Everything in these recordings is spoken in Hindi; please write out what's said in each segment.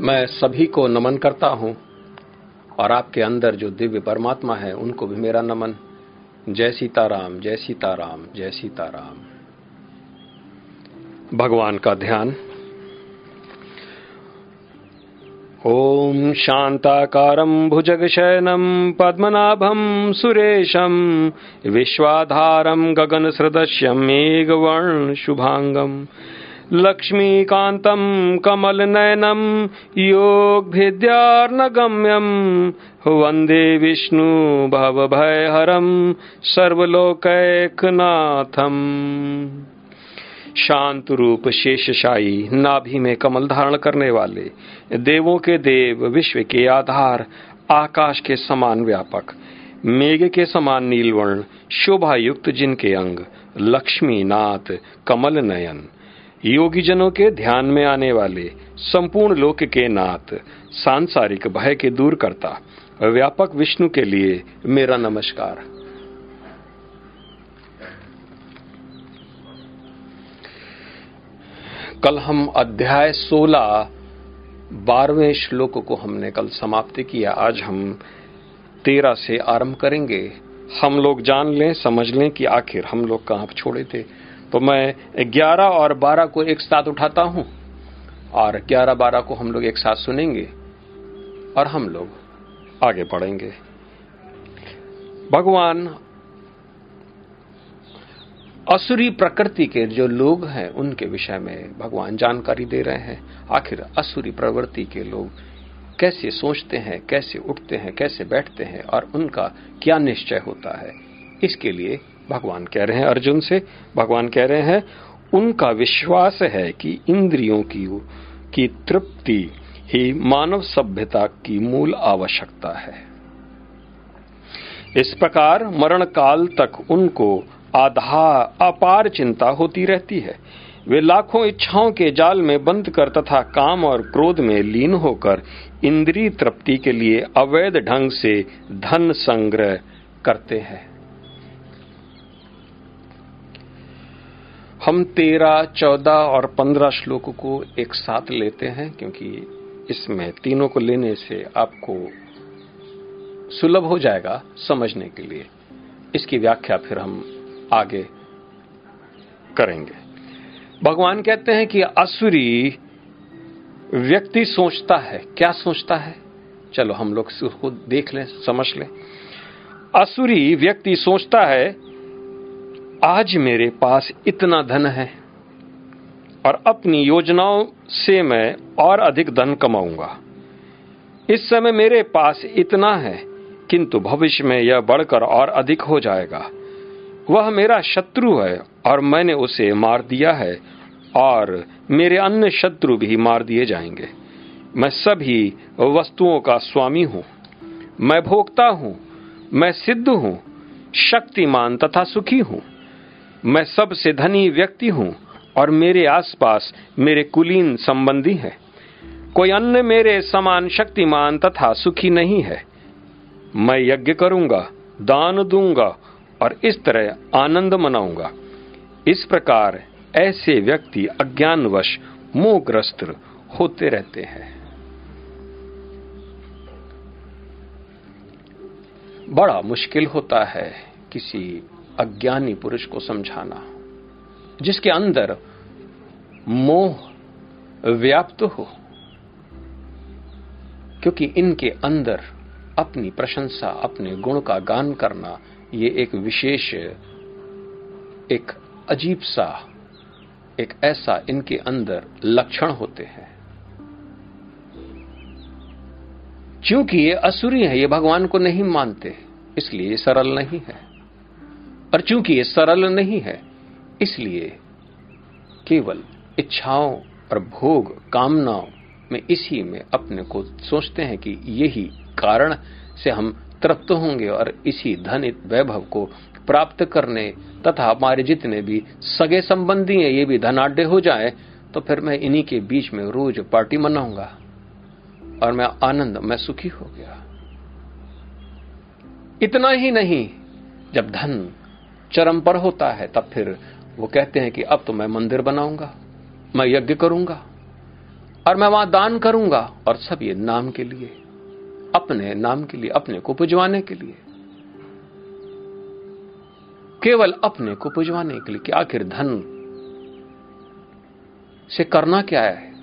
मैं सभी को नमन करता हूँ और आपके अंदर जो दिव्य परमात्मा है, उनको भी मेरा नमन। जय सीताराम जय सीताराम जय सीताराम। भगवान का ध्यान। ॐ शान्ताकारं भुजगशयनं पद्मनाभं सुरेशं विश्वाधारं गगनसदृश्यं मेघवर्णशुभाङ्गम् लक्ष्मीकान्तं कमलनयनं योगभिद्यार्नगम्यं वंदे विष्णु भवभयहरं सर्वलोकैकनाथम्। शांत रूप शेषशाही नाभि में कमल धारण करने वाले, देवों के देव, विश्व के आधार, आकाश के समान व्यापक, मेघ के समान नीलवर्ण शोभा युक्त जिनके अंग लक्ष्मी नाथ कमल नयन योगी जनों के ध्यान में आने वाले संपूर्ण लोक के नाथ सांसारिक भय के दूर करता, व्यापक विष्णु के लिए मेरा नमस्कार। कल हम अध्याय 16 बारहवें श्लोक को हमने कल समाप्त किया। आज हम तेरह से आरंभ करेंगे। हम लोग जान लें, समझ लें कि आखिर हम लोग कहाँ छोड़े थे। तो मैं ग्यारह और बारह को एक साथ उठाता हूँ, और ग्यारह बारह को हम लोग एक साथ सुनेंगे, और हम लोग आगे बढ़ेंगे। भगवान, असुरी प्रकृति के जो लोग हैं, उनके विषय में भगवान जानकारी दे रहे हैं। आखिर असुरी प्रवृत्ति के लोग कैसे सोचते हैं, कैसे उठते हैं, कैसे बैठते हैं, और उनका क्या निश्चय होता है, इसके लिए भगवान कह रहे हैं, अर्जुन से भगवान कह रहे हैं, उनका विश्वास है कि इंद्रियों की की तृप्ति ही मानव सभ्यता की मूल आवश्यकता है। इस प्रकार मरण काल तक उनको आधा अपार चिंता होती रहती है। वे लाखों इच्छाओं के जाल में बंद कर तथा काम और क्रोध में लीन होकर इंद्रिय तृप्ति के लिए अवैध ढंग से धन संग्रह करते हैं। हम तेरह, चौदह और पंद्रह श्लोक को एक साथ लेते हैं, क्योंकि इसमें तीनों को लेने से आपको सुलभ हो जाएगा समझने के लिए। इसकी व्याख्या फिर हम आगे करेंगे। भगवान कहते हैं कि असुरी व्यक्ति सोचता है। क्या सोचता है? चलो हम लोग उसको देख लें, समझ लें। असुरी व्यक्ति सोचता है आज मेरे पास इतना धन है और अपनी योजनाओं से मैं और अधिक धन कमाऊँगा। इस समय मेरे पास इतना है, किंतु भविष्य में यह बढ़कर और अधिक हो जाएगा। वह मेरा शत्रु है और मैंने उसे मार दिया है और मेरे अन्य शत्रु भी मार दिए जाएँगे। मैं सभी वस्तुओं का स्वामी हूँ। मैं भोगता हूँ, मैं सिद्ध हूँ, शक्तिमान तथा सुखी हूँ। मैं सबसे धनी व्यक्ति हूँ और मेरे आसपास मेरे कुलीन संबंधी हैं। कोई अन्य मेरे समान शक्तिमान तथा सुखी नहीं है। मैं यज्ञ करूँगा, दान दूँगा और इस तरह आनंद मनाऊँगा। इस प्रकार ऐसे व्यक्ति अज्ञानवश मोहग्रस्त होते रहते हैं। बड़ा मुश्किल होता है किसी अज्ञानी पुरुष को समझाना। जिसके अंदर मोह व्याप्त हो। क्योंकि इनके अंदर अपनी प्रशंसा, अपने गुण का गान करना, ये एक विशेष, एक अजीब सा, एक ऐसा इनके अंदर लक्षण होते हैं। क्योंकि ये असुरी है, ये भगवान को नहीं मानते, इसलिए सरल नहीं है। और चूँकि ये सरल नहीं है, इसलिए केवल इच्छाओं और भोग कामनाओं में इसी में अपने को सोचते हैं कि यही कारण से हम तृप्त होंगे और इसी धन वैभव को प्राप्त करने तथा हमारे जितने भी सगे संबंधी हैं, ये भी धनाढ़ हो जाए तो फिर मैं इन्हीं के बीच में रोज पार्टी मनाऊँगा और मैं आनंद, मैं सुखी हो गया। इतना ही नहीं, जब धन चरम पर होता है, तब फिर वो कहते हैं कि अब तो मैं मंदिर बनाऊँगा, मैं यज्ञ करूँगा, और मैं वहाँ दान करूँगा, और सब ये नाम के लिए, अपने नाम के लिए, अपने को पुजवाने के लिए। केवल अपने को पुजवाने के लिए कि आखिर धन से करना क्या है?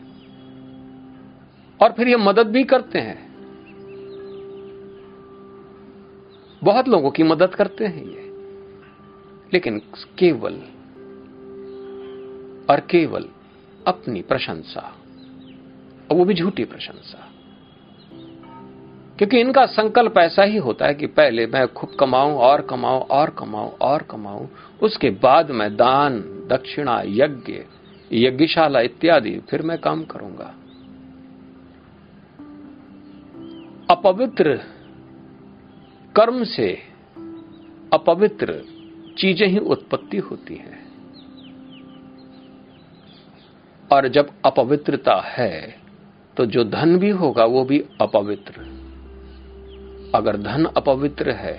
और फिर ये मदद भी करते हैं। बहुत लोगों की मदद करते हैं ये। लेकिन केवल और केवल अपनी प्रशंसा। और वो भी झूठी प्रशंसा। क्योंकि इनका संकल्प ऐसा ही होता है कि पहले मैं खूब कमाऊं, और कमाऊं और कमाऊं और कमाऊं। उसके बाद मैं दान, दक्षिणा, यज्ञ, यज्ञशाला इत्यादि फिर मैं काम करूँगा। अपवित्र कर्म से अपवित्र चीज़ें ही उत्पत्ति होती है। और जब अपवित्रता है तो जो धन भी होगा, वो भी अपवित्र। अगर धन अपवित्र है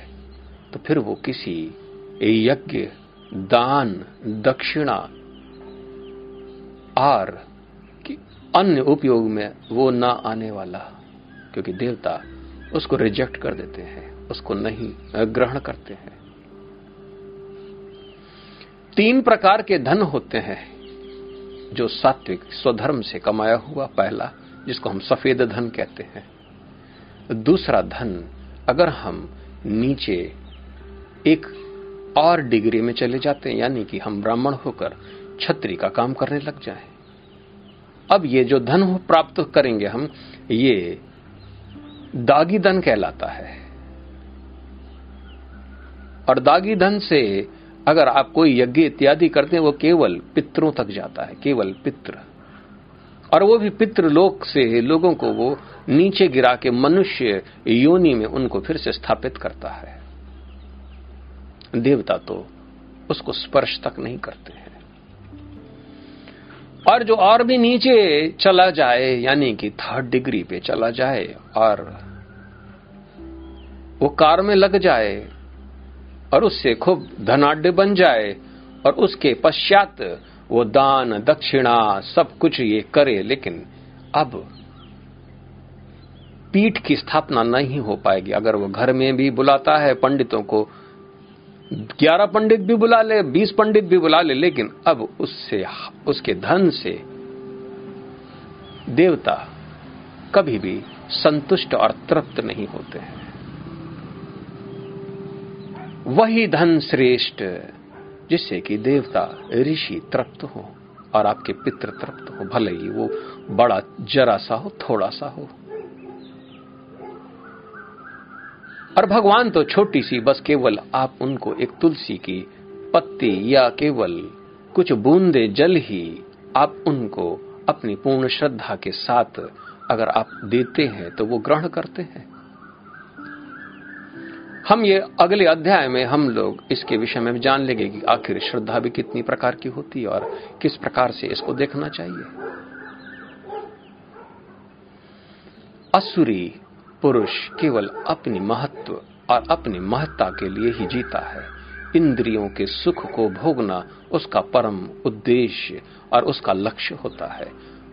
तो फिर वो किसी यज्ञ, दान, दक्षिणा और अन्य उपयोग में वो ना आने वाला, क्योंकि देवता उसको रिजेक्ट कर देते हैं, उसको नहीं ग्रहण करते हैं। तीन प्रकार के धन होते हैं, जो सात्विक स्वधर्म से कमाया हुआ पहला, जिसको हम सफ़ेद धन कहते हैं। दूसरा धन, अगर हम नीचे एक और डिग्री में चले जाते हैं, यानी कि हम ब्राह्मण होकर छत्री का काम करने लग जाए। अब ये जो धन प्राप्त करेंगे हम, ये दागी धन कहलाता है। और दागी धन से अगर आप कोई यज्ञ इत्यादि करते हैं, वो केवल पितरों तक जाता है, केवल पित्र। और वो भी पितृ लोक से लोगों को वो नीचे गिरा के मनुष्य योनि में उनको फिर से स्थापित करता है। देवता तो उसको स्पर्श तक नहीं करते हैं। और जो और भी नीचे चला जाए, यानी कि थर्ड डिग्री पे चला जाए, और वो कार में लग जाए और उससे खूब धनाढ़ बन जाए और उसके पश्चात वो दान, दक्षिणा, सब कुछ ये करे। लेकिन अब पीठ की स्थापना नहीं हो पाएगी। अगर वो घर में भी बुलाता है पंडितों को, ग्यारह पंडित भी बुला ले, बीस पंडित भी बुला ले, लेकिन अब उससे, उसके धन से देवता कभी भी संतुष्ट और तृप्त नहीं होते हैं। वही धन श्रेष्ठ, जिससे कि देवता ऋषि तृप्त हो और आपके पितृ तृप्त हो। भले ही वो बड़ा, जरा सा हो, थोड़ा सा हो। और भगवान तो छोटी सी, बस केवल आप उनको एक तुलसी की पत्ती या केवल कुछ बूंदे जल ही आप उनको अपनी पूर्ण श्रद्धा के साथ अगर आप देते हैं तो वो ग्रहण करते हैं। हम ये अगले अध्याय में हम लोग इसके विषय में जान लेंगे कि आखिर श्रद्धा भी कितनी प्रकार की होती है और किस प्रकार से इसको देखना चाहिए। असुरी पुरुष केवल अपनी महत्व और अपनी महत्ता के लिए ही जीता है। इंद्रियों के सुख को भोगना उसका परम उद्देश्य और उसका लक्ष्य होता है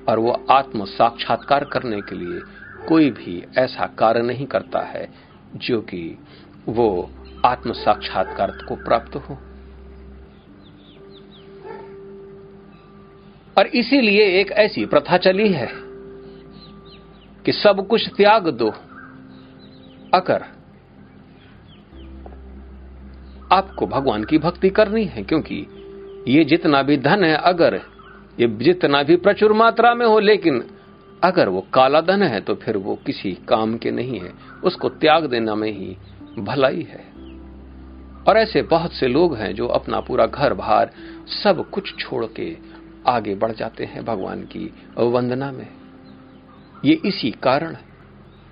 और वो आत्म साक्षात्कार करने के लिए कोई भी ऐसा कार्य नहीं करता है जो कि वो आत्म साक्षात्कार को प्राप्त हो। और इसीलिए एक ऐसी प्रथा चली है कि सब कुछ त्याग दो। अगर आपको भगवान की भक्ति करनी है, क्योंकि ये जितना भी धन है, अगर ये जितना भी प्रचुर मात्रा में हो, लेकिन अगर वो काला धन है तो फिर वो किसी काम के नहीं है। उसको त्याग देना में ही भलाई है। और ऐसे बहुत से लोग हैं जो अपना पूरा घर बार सब कुछ छोड़ के आगे बढ़ जाते हैं भगवान की वंदना में। ये इसी कारण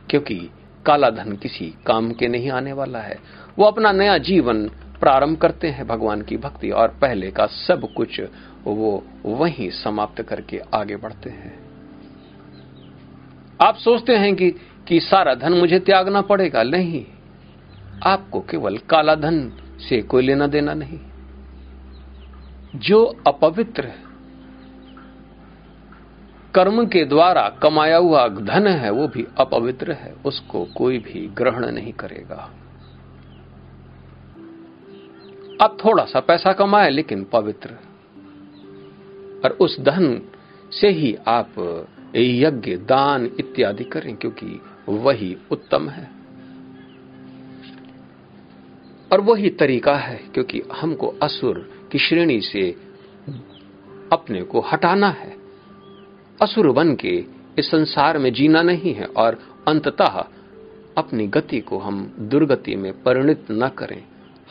क्योंकि काला धन किसी काम के नहीं आने वाला है। वो अपना नया जीवन प्रारंभ करते हैं भगवान की भक्ति, और पहले का सब कुछ वो वहीं समाप्त करके आगे बढ़ते हैं। आप सोचते हैं कि कि सारा धन मुझे त्यागना पड़ेगा? नहीं। आपको केवल काला धन से कोई लेना देना नहीं। जो अपवित्र कर्म के द्वारा कमाया हुआ धन है, वो भी अपवित्र है, उसको कोई भी ग्रहण नहीं करेगा। आप थोड़ा सा पैसा कमाए, लेकिन पवित्र। और उस धन से ही आप यज्ञ, दान इत्यादि करें, क्योंकि वही उत्तम है। और वही तरीका है, क्योंकि हमको असुर की श्रेणी से अपने को हटाना है। असुर बन के इस संसार में जीना नहीं है और अंततः अपनी गति को हम दुर्गति में परिणित न करें।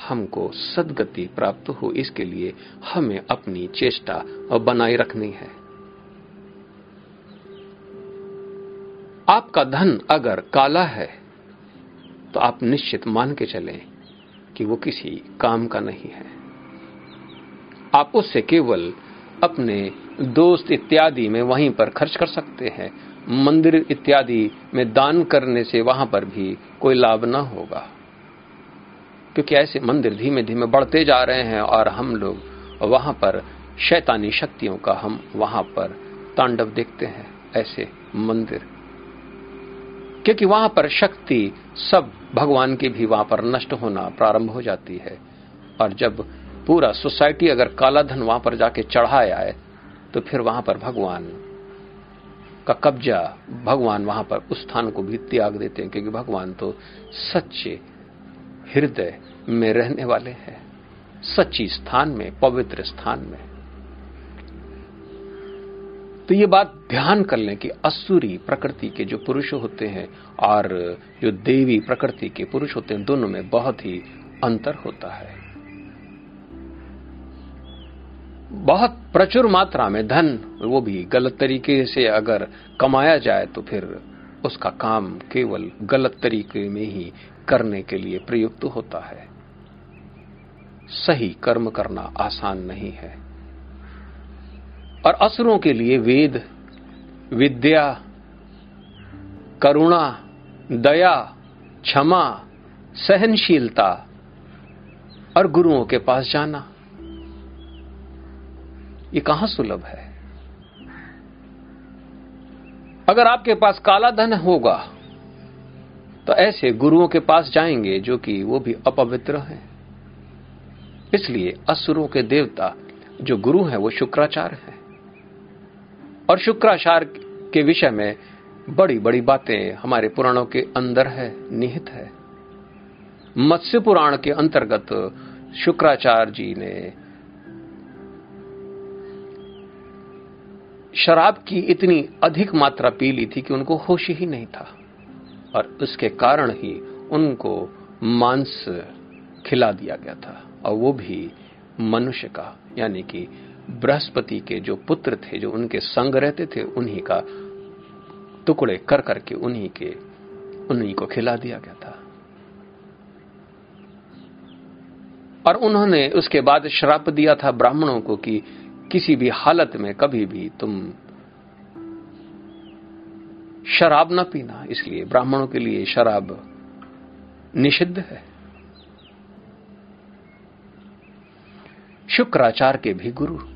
हमको सदगति प्राप्त हो, इसके लिए हमें अपनी चेष्टा बनाए रखनी है। आपका धन अगर काला है तो आप निश्चित मान के चलें। कि वो किसी काम का नहीं है। आप उससे केवल अपने दोस्त इत्यादि में वहीं पर खर्च कर सकते हैं। मंदिर इत्यादि में दान करने से वहाँ पर भी कोई लाभ ना होगा। क्योंकि ऐसे मंदिर धीमे धीमे बढ़ते जा रहे हैं और हम लोग वहाँ पर शैतानी शक्तियों का हम वहाँ पर तांडव देखते हैं। ऐसे मंदिर क्योंकि वहाँ पर शक्ति सब भगवान की भी वहाँ पर नष्ट होना प्रारंभ हो जाती है। और जब पूरा सोसाइटी अगर काला धन वहाँ पर जाके चढ़ाए आए तो फिर वहाँ पर भगवान का कब्जा, भगवान वहाँ पर उस स्थान को भी त्याग देते हैं, क्योंकि भगवान तो सच्चे हृदय में रहने वाले हैं। सच्ची स्थान में, पवित्र स्थान में। तो ये बात ध्यान कर लें कि असुरी प्रकृति के जो पुरुष होते हैं और जो देवी प्रकृति के पुरुष होते हैं, दोनों में बहुत ही अंतर होता है। बहुत प्रचुर मात्रा में धन, वो भी गलत तरीके से अगर कमाया जाए तो फिर उसका काम केवल गलत तरीके में ही करने के लिए प्रयुक्त होता है। सही कर्म करना आसान नहीं है। और असुरों के लिए वेद, विद्या, करुणा, दया, क्षमा, सहनशीलता और गुरुओं के पास जाना। ये कहाँ सुलभ है? अगर आपके पास काला धन होगा तो ऐसे गुरुओं के पास जाएँगे जो कि वो भी अपवित्र हैं। इसलिए असुरों के देवता जो गुरु हैं, वो शुक्राचार्य हैं। और शुक्राचार के विषय में बड़ी बड़ी बातें हमारे पुराणों के अंदर है, निहित है। मत्स्य पुराण के अंतर्गत शुक्राचार्य जी ने शराब की इतनी अधिक मात्रा पी ली थी कि उनको होश ही नहीं था, और उसके कारण ही उनको मांस खिला दिया गया था, और वो भी मनुष्य का, यानी कि बृहस्पति के जो पुत्र थे, जो उनके संग रहते थे, उन्हीं का टुकड़े कर करके उन्हीं के, उन्हीं को खिला दिया गया था। और उन्होंने उसके बाद श्राप दिया था ब्राह्मणों को कि किसी भी हालत में कभी भी तुम शराब ना पीना। इसलिए ब्राह्मणों के लिए शराब निषिद्ध है। शुक्राचार के भी गुरु।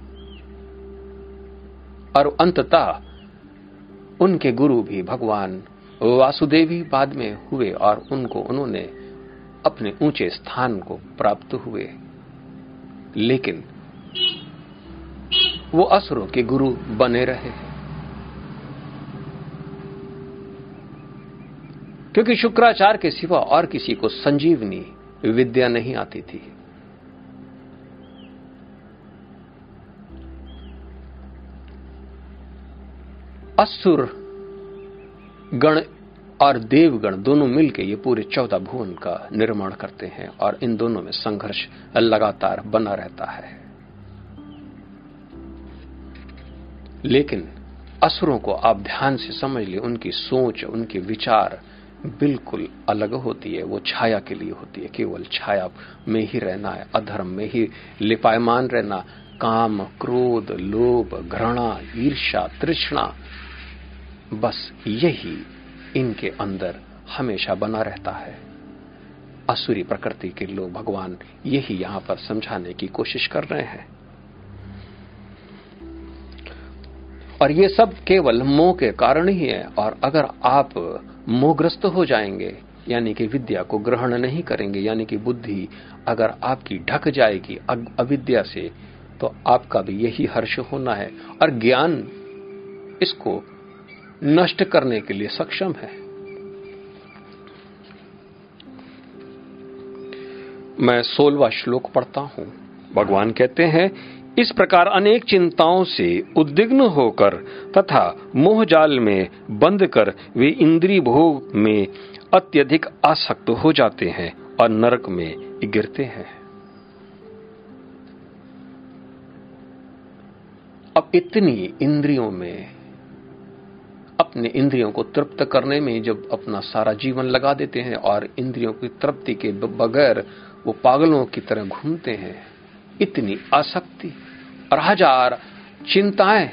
और अंततः उनके गुरु भी भगवान वासुदेवी बाद में हुए और उनको उन्होंने अपने ऊँचे स्थान को प्राप्त हुए। लेकिन वो असुरों के गुरु बने रहे क्योंकि शुक्राचार्य के सिवा और किसी को संजीवनी विद्या नहीं आती थी। असुर गण और देवगण दोनों मिलकर ये पूरे चौदह भुवन का निर्माण करते हैं और इन दोनों में संघर्ष लगातार बना रहता है। लेकिन असुरों को आप ध्यान से समझ ले, उनकी सोच, उनके विचार बिल्कुल अलग होती है, वो छाया के लिए होती है, केवल छाया में ही रहना है, अधर्म में ही लिपायमान रहना, काम, क्रोध, लोभ, घृणा ईर्षा तृष्णा बस यही इनके अंदर हमेशा बना रहता है। असुरी प्रकृति के लोग भगवान यही यहाँ पर समझाने की कोशिश कर रहे हैं। और ये सब केवल मोह के कारण ही है, और अगर आप मोहग्रस्त हो जाएँगे, यानी कि विद्या को ग्रहण नहीं करेंगे, यानी कि बुद्धि अगर आपकी ढक जाएगी अविद्या से तो आपका भी यही हर्ष होना है। और ज्ञान इसको नष्ट करने के लिए सक्षम है। मैं सोलवा श्लोक पढ़ता हूँ। भगवान कहते हैं, इस प्रकार अनेक चिंताओं से उद्विग्न होकर तथा मोहजाल में बंद कर वे इंद्री भोग में अत्यधिक आसक्त हो जाते हैं और नरक में गिरते हैं। अब इतनी इंद्रियों में अपने इंद्रियों को तृप्त करने में जब अपना सारा जीवन लगा देते हैं और इंद्रियों की तृप्ति के बगैर वो पागलों की तरह घूमते हैं। इतनी आसक्ति, और हज़ार चिंताएँ।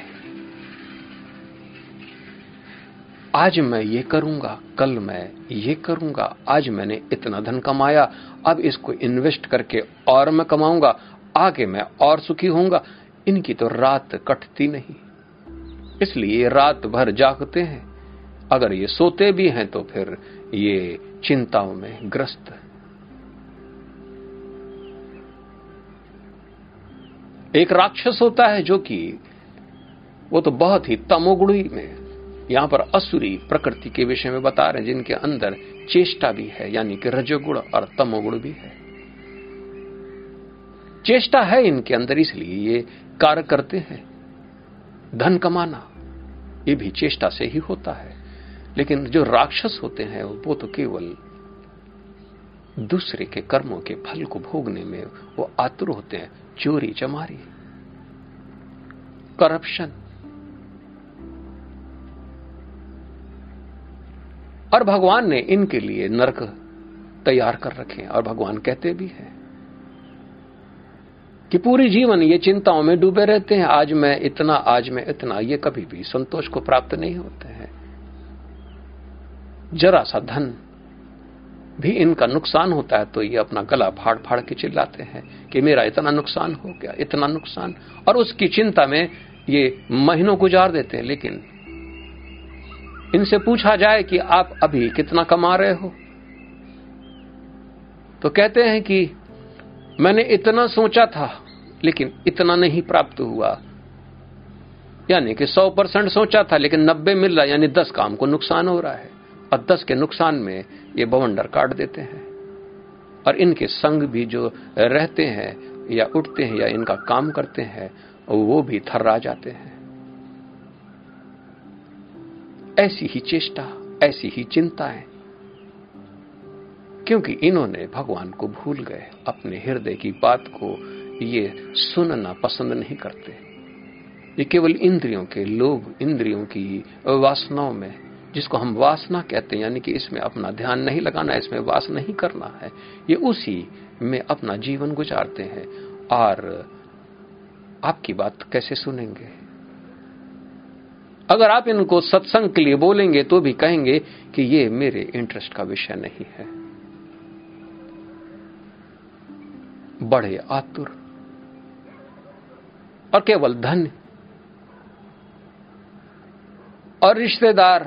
आज मैं ये करूँगा, कल मैं ये करूँगा, आज मैंने इतना धन कमाया, अब इसको इन्वेस्ट करके और मैं कमाऊँगा, आगे मैं और सुखी होऊँगा। इनकी तो रात कटती नहीं। इसलिए रात भर जागते हैं। अगर ये सोते भी हैं तो फिर ये चिंताओं में ग्रस्त। एक राक्षस होता है जो कि वो तो बहुत ही तमोगुणी में यहाँ पर असुरी प्रकृति के विषय में बता रहे हैं, जिनके अंदर चेष्टा भी है, यानी कि रजोगुण और तमोगुण भी है। चेष्टा है इनके अंदर, इसलिए ये कार्य करते हैं। धन कमाना, ये भी चेष्टा से ही होता है। लेकिन जो राक्षस होते हैं, वो तो केवल दूसरे के कर्मों के फल को भोगने में वो आतुर होते हैं, चोरी चमारी। करप्शन। और भगवान ने इनके लिए नरक तैयार कर रखे हैं, और भगवान कहते भी हैं कि पूरी जीवन ये चिंताओं में डूबे रहते हैं। आज मैं इतना, आज मैं इतना। ये कभी भी संतोष को प्राप्त नहीं होते हैं। जरा सा धन भी इनका नुकसान होता है तो ये अपना गला फाड़ फाड़ के चिल्लाते हैं कि मेरा इतना नुकसान हो गया, इतना नुकसान। और उसकी चिंता में ये महीनों गुजार देते हैं। लेकिन इनसे पूछा जाए कि आप अभी कितना कमा रहे हो? तो कहते हैं कि मैंने इतना सोचा था लेकिन इतना नहीं प्राप्त हुआ। यानी कि 100 परसेंट सोचा था, लेकिन 90 मिल रहा यानी 10 काम को नुकसान हो रहा है। और 10 के नुकसान में ये बवंडर काट देते हैं। और इनके संग भी जो रहते हैं, या उठते हैं, या इनका काम करते हैं, वो भी थर्रा जाते हैं। ऐसी ही चेष्टा, ऐसी ही चिंताएँ, क्योंकि इन्होंने भगवान को भूल गए। अपने हृदय की बात को ये सुनना पसंद नहीं करते। ये केवल इंद्रियों के लोभ इंद्रियों की वासनाओं में, जिसको हम वासना कहते हैं, यानी कि इसमें अपना ध्यान नहीं लगाना, इसमें वास नहीं करना है, ये उसी में अपना जीवन गुजारते हैं। और आपकी बात कैसे सुनेंगे? अगर आप इनको सत्संग के लिए बोलेंगे तो भी कहेंगे कि ये मेरे इंटरेस्ट का विषय नहीं है। बड़े आतुर और केवल धन और रिश्तेदार।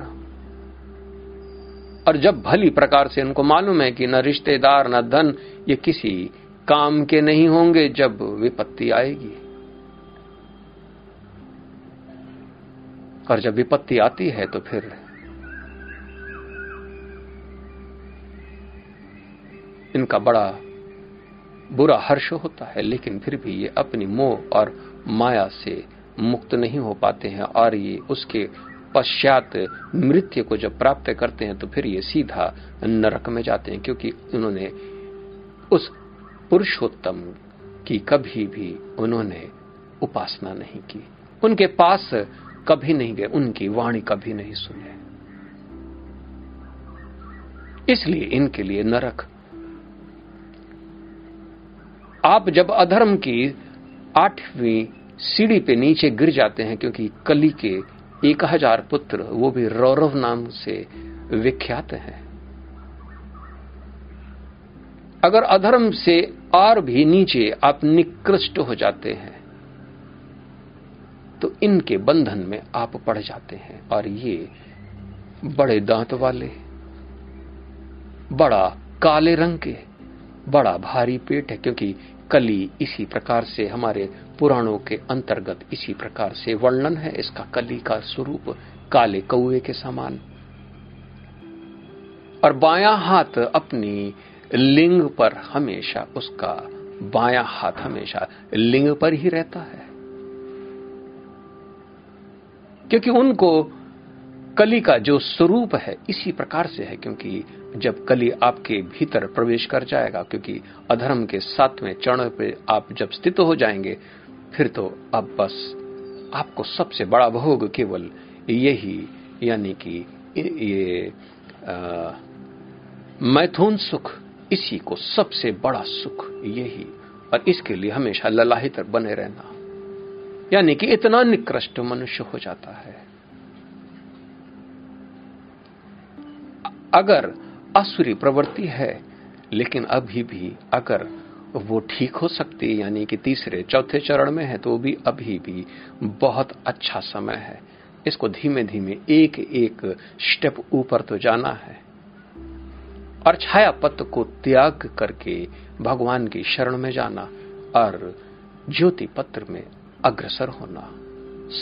और जब भली प्रकार से इनको मालूम है कि न रिश्तेदार, न धन, ये किसी काम के नहीं होंगे जब विपत्ति आएगी। और जब विपत्ति आती है तो फिर इनका बड़ा बुरा हर्ष होता है, लेकिन फिर भी ये अपनी मोह और माया से मुक्त नहीं हो पाते हैं और ये उसके पश्चात मृत्यु को जब प्राप्त करते हैं तो फिर ये सीधा नरक में जाते हैं, क्योंकि उन्होंने उस पुरुषोत्तम की कभी भी उन्होंने उपासना नहीं की। उनके पास कभी नहीं गए, उनकी वाणी कभी नहीं सुने। इसलिए इनके लिए नरक। आप जब अधर्म की आठवीं सीढ़ी पे नीचे गिर जाते हैं क्योंकि कली के एक हज़ार पुत्र, वो भी रौरव नाम से विख्यात हैं। अगर अधर्म से और भी नीचे आप निकृष्ट हो जाते हैं तो इनके बंधन में आप पड़ जाते हैं। और ये बड़े दांत वाले, बड़ा काले रंग के, बड़ा भारी पेट है, क्योंकि कली इसी प्रकार से हमारे पुराणों के अंतर्गत इसी प्रकार से वर्णन है। इसका कली का स्वरूप काले कौए के समान। और बाया हाथ अपनी लिंग पर हमेशा, उसका बाया हाथ हमेशा लिंग पर ही रहता है। क्योंकि उनको कली का जो स्वरूप है, इसी प्रकार से है, क्योंकि जब कली आपके भीतर प्रवेश कर जाएगा, क्योंकि अधर्म के सातवें चरण पे आप जब स्थित हो जाएँगे, फिर तो अब बस आपको सबसे बड़ा भोग केवल यही, यानी कि ये मैथुन सुख, इसी को सबसे बड़ा सुख यही, और इसके लिए हमेशा ललाहित बने रहना। यानी कि इतना निकृष्ट मनुष्य हो जाता है। अगर असुरी प्रवृत्ति है, लेकिन अभी भी अगर वो ठीक हो सकती है, यानी कि तीसरे, चौथे चरण में है तो भी अभी भी बहुत अच्छा समय है। इसको धीमे धीमे एक एक स्टेप ऊपर तो जाना है। और छाया पत्र को त्याग करके भगवान की शरण में जाना और ज्योति पत्र में अग्रसर होना,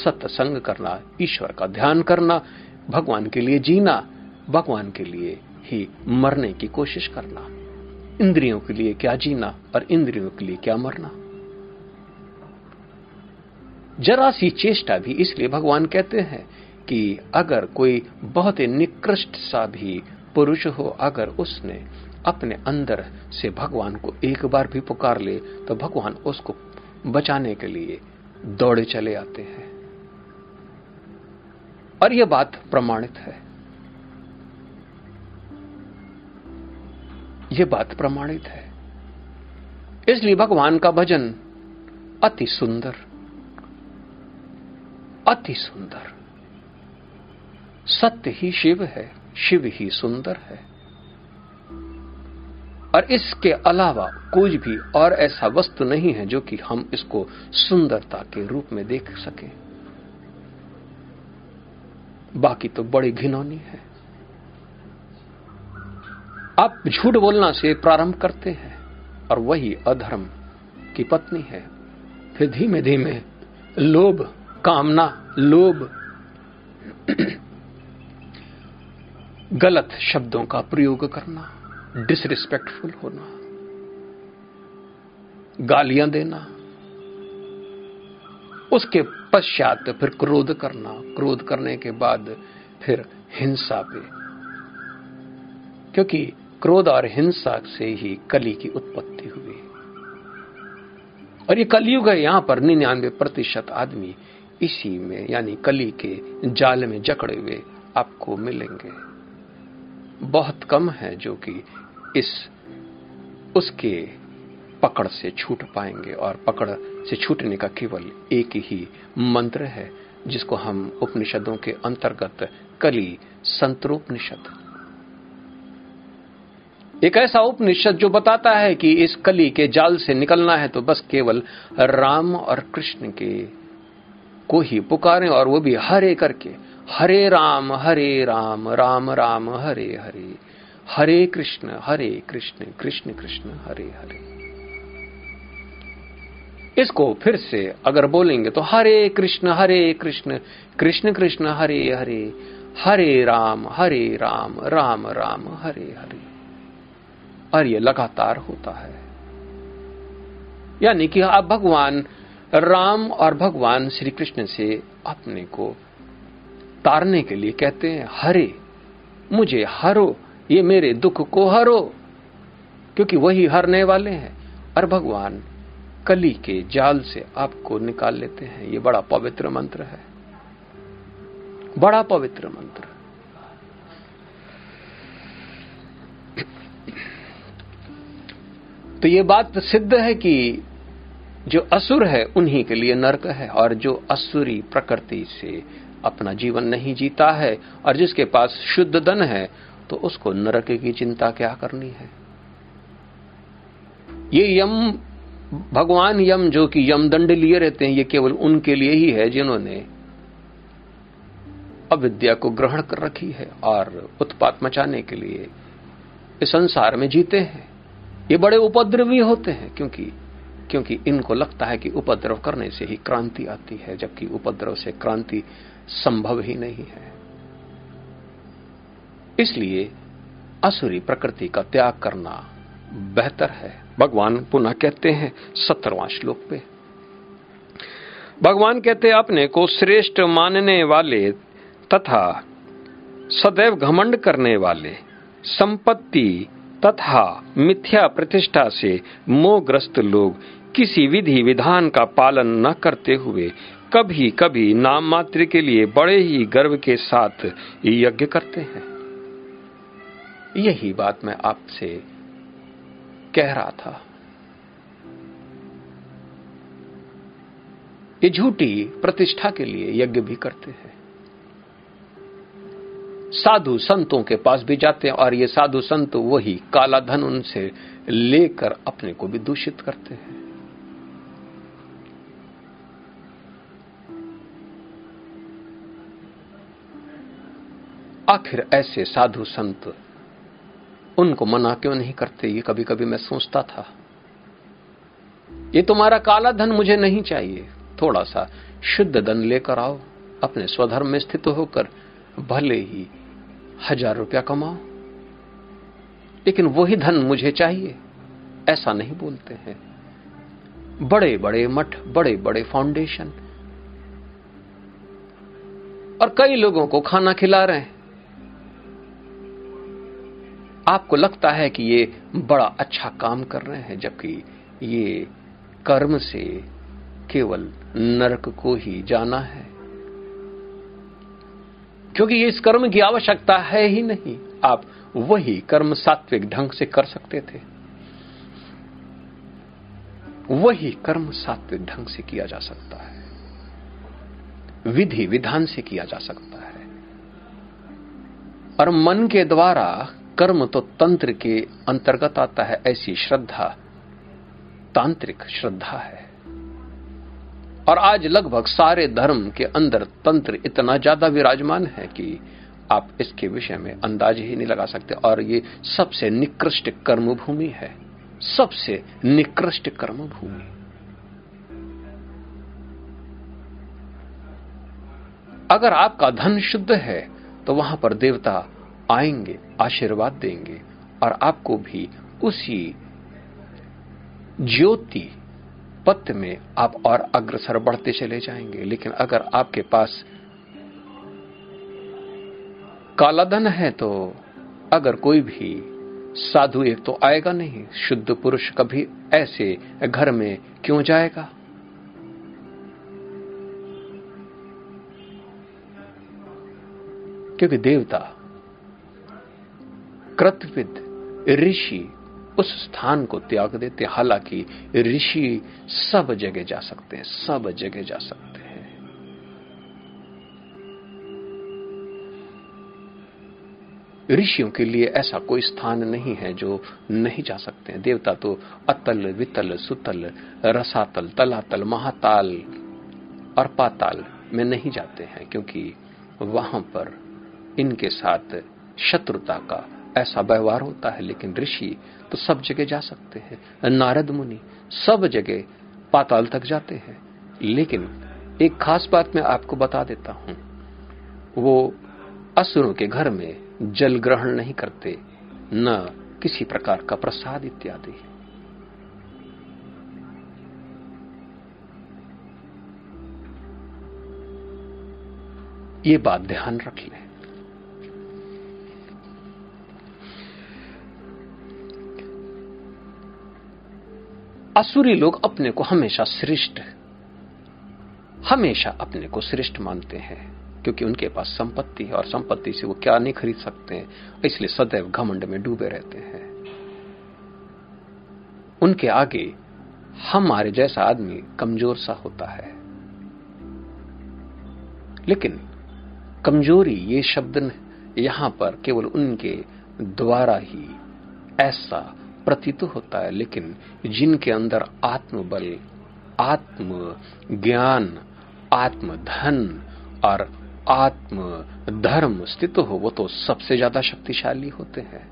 सत्संग करना, ईश्वर का ध्यान करना, भगवान के लिए जीना भगवान के लिए ही मरने की कोशिश करना। इंद्रियों के लिए क्या जीना और इंद्रियों के लिए क्या मरना। जरा सी चेष्टा भी इसलिए भगवान कहते हैं कि अगर कोई बहुत ही निकृष्ट सा भी पुरुष हो, अगर उसने अपने अंदर से भगवान को एक बार भी पुकार ले तो भगवान उसको बचाने के लिए दौड़े चले आते हैं। और यह बात प्रमाणित है। यह बात प्रमाणित है। इसलिए भगवान का भजन अति सुंदर अति सुंदर। सत्य ही शिव है, शिव ही सुंदर है। और इसके अलावा कोई भी और ऐसा वस्तु नहीं है जो कि हम इसको सुंदरता के रूप में देख सकें। बाकी तो बड़ी घिनौनी है। आप झूठ बोलना से प्रारंभ करते हैं, और वही अधर्म की पत्नी है। फिर धीमे धीमे लोभ, कामना, लोभ, गलत शब्दों का प्रयोग करना डिसरिस्पेक्टफुल होना, गालियाँ देना, उसके पश्चात फिर क्रोध करना, क्रोध करने के बाद फिर हिंसा पे। क्योंकि क्रोध और हिंसा से ही कली की उत्पत्ति हुई। और ये कलयुग है, यहाँ पर निन्यानवे प्रतिशत आदमी इसी में, यानी कली के जाल में जकड़े हुए आपको मिलेंगे। बहुत कम है जो कि इस, उसके पकड़ से छूट पाएँगे, और पकड़ से छूटने का केवल एक ही मंत्र है, जिसको हम उपनिषदों के अंतर्गत कली संतरोपनिषद एक ऐसा उपनिषद जो बताता है कि इस कली के जाल से निकलना है तो बस केवल राम और कृष्ण के को ही पुकारें और वो भी हरे करके। हरे राम हरे राम राम राम, हरे हरे। हरे कृष्ण हरे कृष्ण कृष्ण कृष्ण, हरे हरे। इसको फिर से अगर बोलेंगे तो हरे कृष्ण हरे कृष्ण कृष्ण कृष्ण, हरे हरे। हरे राम हरे राम राम राम, हरे हरे। और ये लगातार होता है। यानी कि आप भगवान राम और भगवान श्री कृष्ण से अपने को तारने के लिए कहते हैं, हरे, मुझे हरो, ये मेरे दुख को हरो। क्योंकि वही हरने वाले हैं। और भगवान कली के जाल से आपको निकाल लेते हैं। ये बड़ा पवित्र मंत्र है। बड़ा पवित्र मंत्र। तो ये बात सिद्ध है कि जो असुर है, उन्हीं के लिए नरक है और जो असुरी प्रकृति से अपना जीवन नहीं जीता है और जिसके पास शुद्ध धन है तो उसको नरक की चिंता क्या करनी है? ये यम, भगवान यम जो कि यम दंड लिए रहते हैं, ये केवल उनके लिए ही है जिन्होंने अविद्या को ग्रहण कर रखी है और उत्पात मचाने के लिए इस संसार में जीते हैं। ये बड़े उपद्रवी होते हैं, क्योंकि क्योंकि इनको लगता है कि उपद्रव करने से ही क्रांति आती है, जबकि उपद्रव से क्रांति संभव ही नहीं है। इसलिए असुरी प्रकृति का त्याग करना बेहतर है। भगवान पुनः कहते हैं सत्रवा श्लोक पे। भगवान कहते अपने को श्रेष्ठ मानने वाले तथा सदैव घमंड करने वाले संपत्ति तथा मिथ्या प्रतिष्ठा से मोहग्रस्त लोग किसी विधि विधान का पालन न करते हुए कभी कभी नाम मात्र के लिए बड़े ही गर्व के साथ यज्ञ करते हैं। यही बात मैं आपसे कह रहा था। ये झूठी प्रतिष्ठा के लिए यज्ञ भी करते हैं। साधु संतों के पास भी जाते हैं और ये साधु संत वही काला धन उनसे लेकर अपने को भी दूषित करते हैं। आखिर ऐसे साधु संत उनको मना क्यों नहीं करते? ये कभी कभी मैं सोचता था। ये तुम्हारा काला धन मुझे नहीं चाहिए। थोड़ा सा शुद्ध धन लेकर आओ। अपने स्वधर्म में स्थित होकर भले ही हज़ार रुपया कमाओ। लेकिन वही धन मुझे चाहिए, ऐसा नहीं बोलते हैं। बड़े बड़े मठ बड़े बड़े फाउंडेशन। और कई लोगों को खाना खिला रहे हैं। आपको लगता है कि ये बड़ा अच्छा काम कर रहे हैं, जबकि ये कर्म से केवल नरक को ही जाना है। क्योंकि ये इस कर्म की आवश्यकता है ही नहीं। आप वही कर्म सात्विक ढंग से कर सकते थे। वही कर्म सात्विक ढंग से किया जा सकता है। विधि विधान से किया जा सकता है। और मन के द्वारा कर्म तो तंत्र के अंतर्गत आता है, ऐसी श्रद्धा, तांत्रिक श्रद्धा है। और आज लगभग सारे धर्म के अंदर तंत्र इतना ज़्यादा विराजमान है कि आप इसके विषय में अंदाज ही नहीं लगा सकते। और ये सबसे निकृष्ट कर्म भूमि है। सबसे निकृष्ट कर्म भूमि अगर आपका धन शुद्ध है तो वहाँ पर देवता आएँगे, आशीर्वाद देंगे, और आपको भी उसी ज्योति पथ में आप और अग्रसर बढ़ते चले जाएँगे। लेकिन अगर आपके पास कालाधन है तो अगर कोई भी साधु एक तो आएगा नहीं। शुद्ध पुरुष कभी ऐसे घर में क्यों जाएगा? क्योंकि देवता कृतविद ऋषि उस स्थान को त्याग देते हालाँकि ऋषि सब जगह जा सकते हैं, सब जगह जा सकते हैं। ऋषियों के लिए ऐसा कोई स्थान नहीं है जो नहीं जा सकते हैं। देवता तो अतल, वितल, सुतल, रसातल, तलातल, महाताल और पाताल में नहीं जाते हैं, क्योंकि वहाँ पर इनके साथ शत्रुता का ऐसा व्यवहार होता है, लेकिन ऋषि तो सब जगह जा सकते हैं। नारद मुनि सब जगह पाताल तक जाते हैं। लेकिन एक खास बात मैं आपको बता देता हूँ। वो असुरों के घर में जल ग्रहण नहीं करते, न किसी प्रकार का प्रसाद इत्यादि। ये बात ध्यान रख लें। असुरी लोग अपने को हमेशा श्रेष्ठ हमेशा अपने को श्रेष्ठ मानते हैं, क्योंकि उनके पास संपत्ति है और संपत्ति से वो क्या नहीं खरीद सकते हैं, इसलिए सदैव घमंड में डूबे रहते हैं। उनके आगे हमारे जैसा आदमी कमज़ोर सा होता है। लेकिन कमज़ोरी ये शब्द यहाँ पर केवल उनके द्वारा ही ऐसा प्रतीत होता है, लेकिन जिनके अंदर आत्मबल आत्म ज्ञान आत्म धन और आत्म धर्म स्थित हो, वो तो सबसे ज़्यादा शक्तिशाली होते हैं।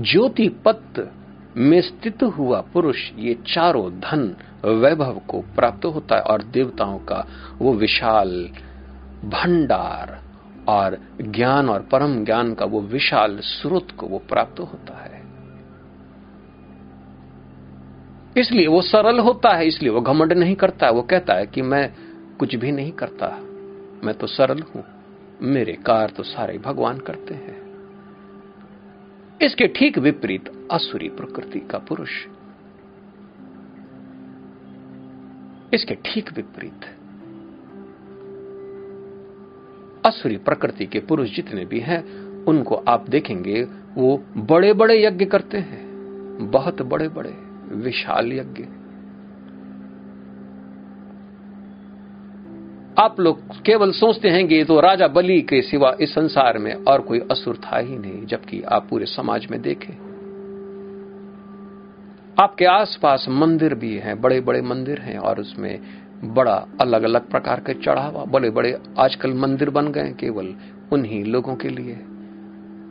ज्योति पत्त में स्थित हुआ पुरुष, ये चारों धन वैभव को प्राप्त होता है और देवताओं का वो विशाल भंडार और ज्ञान और परम ज्ञान का वो विशाल स्रोत को वो प्राप्त होता है। इसलिए वो सरल होता है, इसलिए वो घमंड नहीं करता। वो कहता है कि मैं कुछ भी नहीं करता। मैं तो सरल हूँ। मेरे कार्य तो सारे भगवान करते हैं। इसके ठीक विपरीत असुरी प्रकृति का पुरुष। इसके ठीक विपरीत असुरी प्रकृति के पुरुष जितने भी हैं, उनको आप देखेंगे, वो बड़े बड़े यज्ञ करते हैं। बहुत बड़े बड़े विशाल यज्ञ। आप लोग केवल सोचते हैं कि तो राजा बलि के सिवा इस संसार में और कोई असुर था ही नहीं, जबकि आप पूरे समाज में देखें। आपके आसपास मंदिर भी हैं बड़े बड़े मंदिर हैं और उसमें बड़ा अलग अलग प्रकार के चढ़ावा। बड़े बड़े आजकल मंदिर बन गए केवल उन्हीं लोगों के लिए।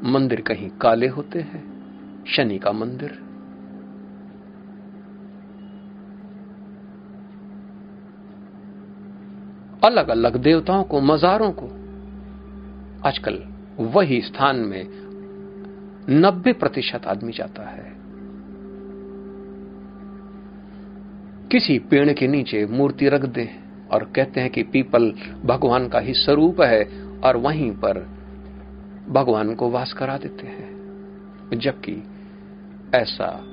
मंदिर कहीं काले होते हैं, शनि का मंदिर। अलग अलग देवताओं को, मजारों को, आजकल वही स्थान में नब्बे प्रतिशत आदमी जाता है। किसी पेड़ के नीचे मूर्ति रख दे और कहते हैं कि पीपल भगवान का ही स्वरूप है और वहीं पर भगवान को वास करा देते हैं। जबकि ऐसा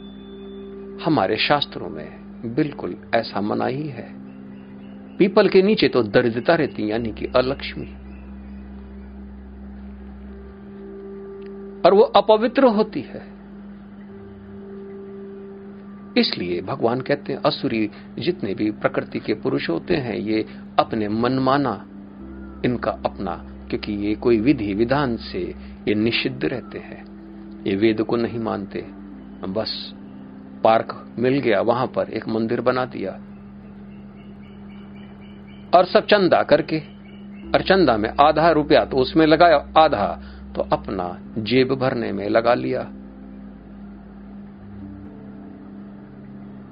हमारे शास्त्रों में बिल्कुल ऐसा मना ही है। पीपल के नीचे तो दरिद्रता रहती, यानी कि अलक्ष्मी। और वो अपवित्र होती है। इसलिए भगवान कहते हैं, असुरी जितने भी प्रकृति के पुरुष होते हैं, ये अपने मनमाना इनका अपना, क्योंकि ये कोई विधि विधान से ये निषिद्ध रहते हैं। ये वेद को नहीं मानते। बस पार्क मिल गया, वहाँ पर एक मंदिर बना दिया। और सब चंदा करके, और चंदा में आधा रुपया तो उसमें लगाया, आधा तो अपना जेब भरने में लगा लिया।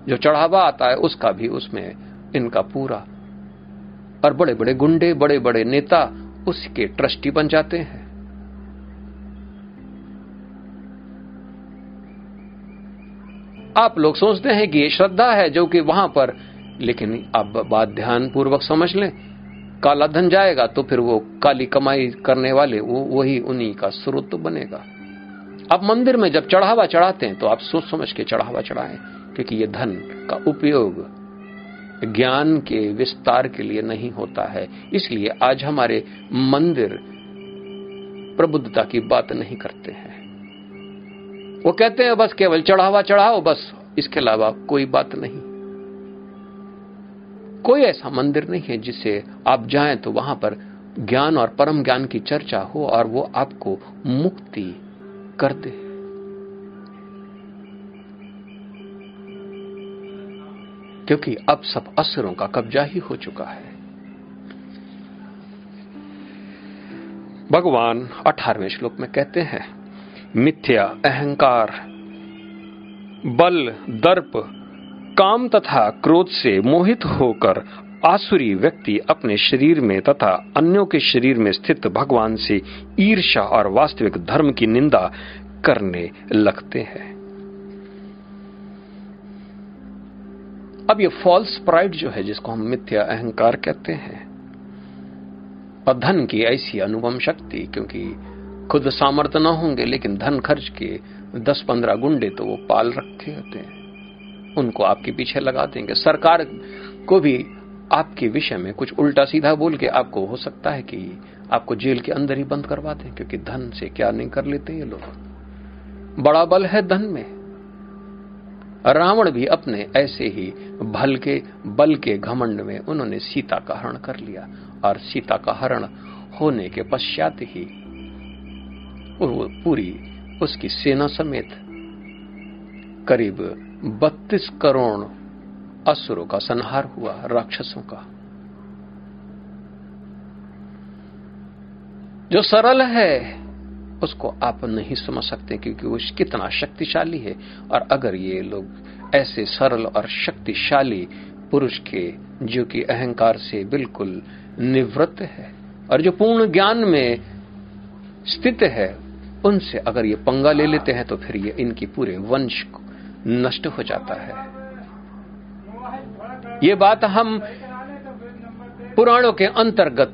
जो चढ़ावा आता है, उसका भी उसमें इनका पूरा। और बड़े बड़े गुंडे बड़े बड़े नेता उसके ट्रस्टी बन जाते हैं। आप लोग सोचते हैं कि ये श्रद्धा है जो कि वहाँ पर, लेकिन आप बात ध्यान पूर्वक समझ लें। काला धन जाएगा तो फिर वो काली कमाई करने वाले, वो, वही उन्हीं का स्रोत बनेगा। आप मंदिर में जब चढ़ावा चढ़ाते हैं तो आप सोच समझ के चढ़ावा चढ़ाएँ। क्योंकि ये धन का उपयोग ज्ञान के विस्तार के लिए नहीं होता है। इसलिए आज हमारे मंदिर प्रबुद्धता की बात नहीं करते हैं। वो कहते हैं, बस केवल चढ़ावा, चढ़ाओ, बस। इसके अलावा कोई बात नहीं। कोई ऐसा मंदिर नहीं है जिसे आप जाएँ तो वहाँ पर ज्ञान और परम ज्ञान की चर्चा हो और वो आपको मुक्ति कर दे। क्योंकि अब सब असुरों का कब्जा ही हो चुका है। भगवान अठारहवें श्लोक में कहते हैं, मिथ्या, अहंकार, बल, दर्प, काम तथा क्रोध से मोहित होकर आसुरी व्यक्ति अपने शरीर में तथा अन्यों के शरीर में स्थित भगवान से ईर्षा और वास्तविक धर्म की निंदा करने लगते हैं। अब ये फॉल्स प्राइड जो है, जिसको हम मिथ्या अहंकार कहते हैं, और धन की ऐसी अनुपम शक्ति, क्योंकि खुद सामर्थ्य न होंगे, लेकिन धन खर्च के दस पंद्रह गुंडे तो वो पाल रखे होते हैं। उनको आपके पीछे लगा देंगे। सरकार को भी आपके विषय में कुछ उल्टा सीधा बोल के आपको हो सकता है कि आपको जेल के अंदर ही बंद करवा दें, क्योंकि धन से क्या नहीं कर लेते ये लोग। बड़ा बल है धन में। रावण भी अपने ऐसे ही भल के बल के घमंड में उन्होंने सीता का हरण कर लिया और सीता का हरण होने के पश्चात ही पूरी उसकी सेना समेत करीब 32 करोड़ असुरों का संहार हुआ राक्षसों का। जो सरल है उसको आप नहीं समझ सकते क्योंकि वो कितना शक्तिशाली है। और अगर ये लोग ऐसे सरल और शक्तिशाली पुरुष के जो कि अहंकार से बिल्कुल निवृत्त है और जो पूर्ण ज्ञान में स्थित है, उनसे अगर ये पंगा ले लेते हैं तो फिर ये इनकी पूरे वंश को नष्ट हो जाता है। ये बात हम पुराणों के अंतर्गत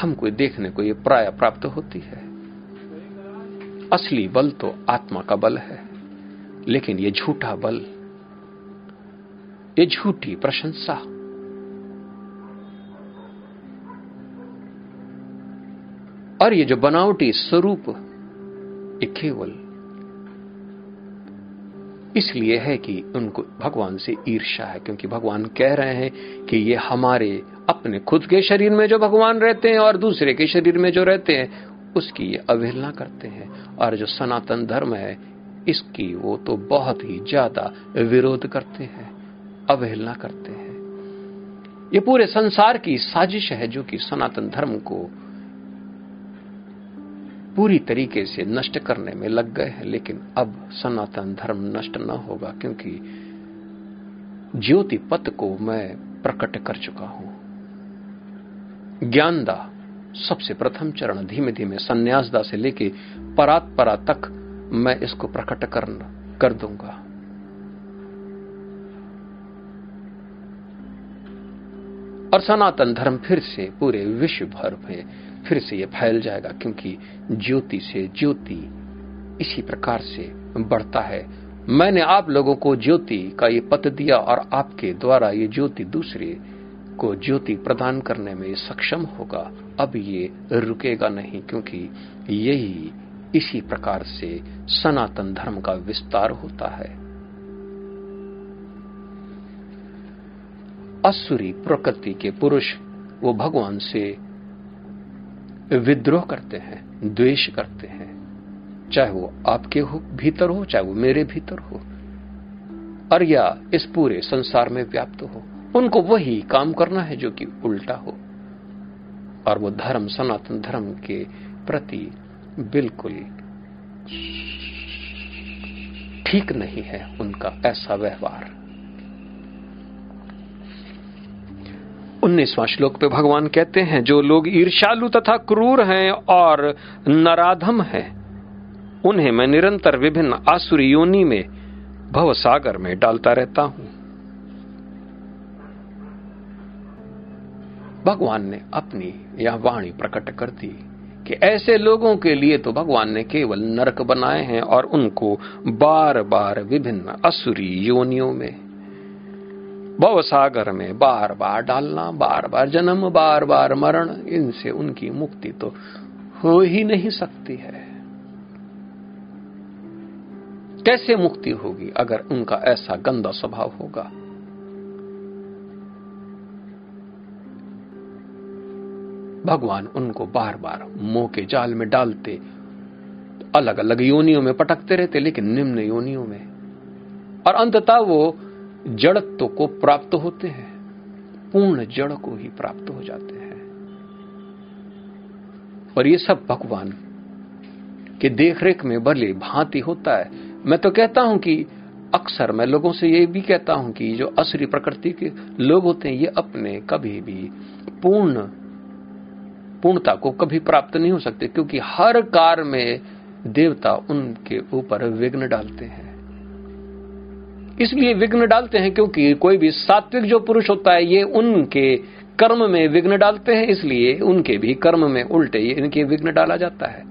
हमको देखने को ये प्राय प्राप्त होती है। असली बल तो आत्मा का बल है, लेकिन ये झूठा बल, ये झूठी प्रशंसा। और ये जो बनावटी स्वरूप, ये केवल इसलिए है कि उनको भगवान से ईर्षा है, क्योंकि भगवान कह रहे हैं कि ये हमारे अपने खुद के शरीर में जो भगवान रहते हैं और दूसरे के शरीर में जो रहते हैं उसकी ये अवहेलना करते हैं। और जो सनातन धर्म है, इसकी वो तो बहुत ही ज़्यादा विरोध करते हैं, अवहेलना करते हैं। ये पूरे संसार की साजिश है जो कि सनातन धर्म को पूरी तरीके से नष्ट करने में लग गए हैं, लेकिन अब सनातन धर्म नष्ट न होगा क्योंकि ज्योति पथ को मैं प्रकट कर चुका हूँ। ज्ञानदा सबसे प्रथम चरण धीमे धीमे संन्यासदा से लेके परात परा तक मैं इसको प्रकट कर कर दूँगा। और सनातन धर्म फिर से पूरे विश्व भर में फिर से ये फैल जाएगा क्योंकि ज्योति से ज्योति इसी प्रकार से बढ़ता है। मैंने आप लोगों को ज्योति का ये पत दिया और आपके द्वारा ये ज्योति दूसरे को ज्योति प्रदान करने में सक्षम होगा। अब ये रुकेगा नहीं, क्योंकि यही इसी प्रकार से सनातन धर्म का विस्तार होता है। असुरी प्रकृति के पुरुष, वो भगवान से विद्रोह करते हैं, द्वेष करते हैं। चाहे वो आपके हो, भीतर हो, चाहे वो मेरे भीतर हो, और या इस पूरे संसार में व्याप्त हो। उनको वही काम करना है जो कि उल्टा हो। और वो धर्म, सनातन धर्म के प्रति बिल्कुल ठीक नहीं है उनका ऐसा व्यवहार। उन्नीसवां श्लोक पे भगवान कहते हैं, जो लोग ईर्षालु तथा क्रूर हैं और नराधम हैं, उन्हें मैं निरंतर विभिन्न आसुरी योनि में भवसागर में डालता रहता हूँ। भगवान ने अपनी यह वाणी प्रकट कर दी कि ऐसे लोगों के लिए तो भगवान ने केवल नरक बनाए हैं और उनको बार बार विभिन्न असुरी योनियों में भव सागर में बार बार डालना बार बार जन्म बार बार मरण, इनसे उनकी मुक्ति तो हो ही नहीं सकती है। कैसे मुक्ति होगी अगर उनका ऐसा गंदा स्वभाव होगा? भगवान उनको बार बार मोह के जाल में डालते अलग अलग योनियों में पटकते रहते, लेकिन निम्न योनियों में। और अंततः वो जड़त्व को प्राप्त होते हैं, पूर्ण जड़ को ही प्राप्त हो जाते हैं। और ये सब भगवान के देखरेख में भले भांति होता है। मैं तो कहता हूँ कि अक्सर मैं लोगों से ये भी कहता हूँ कि जो असरी प्रकृति के लोग होते हैं, ये अपने कभी भी पूर्ण पूर्णता को कभी प्राप्त नहीं हो सकते, क्योंकि हर कार में देवता उनके ऊपर विघ्न डालते हैं। इसलिए विघ्न डालते हैं क्योंकि कोई भी सात्विक जो पुरुष होता है, ये उनके कर्म में विघ्न डालते हैं, इसलिए उनके भी कर्म में उल्टे इनके विघ्न डाला जाता है।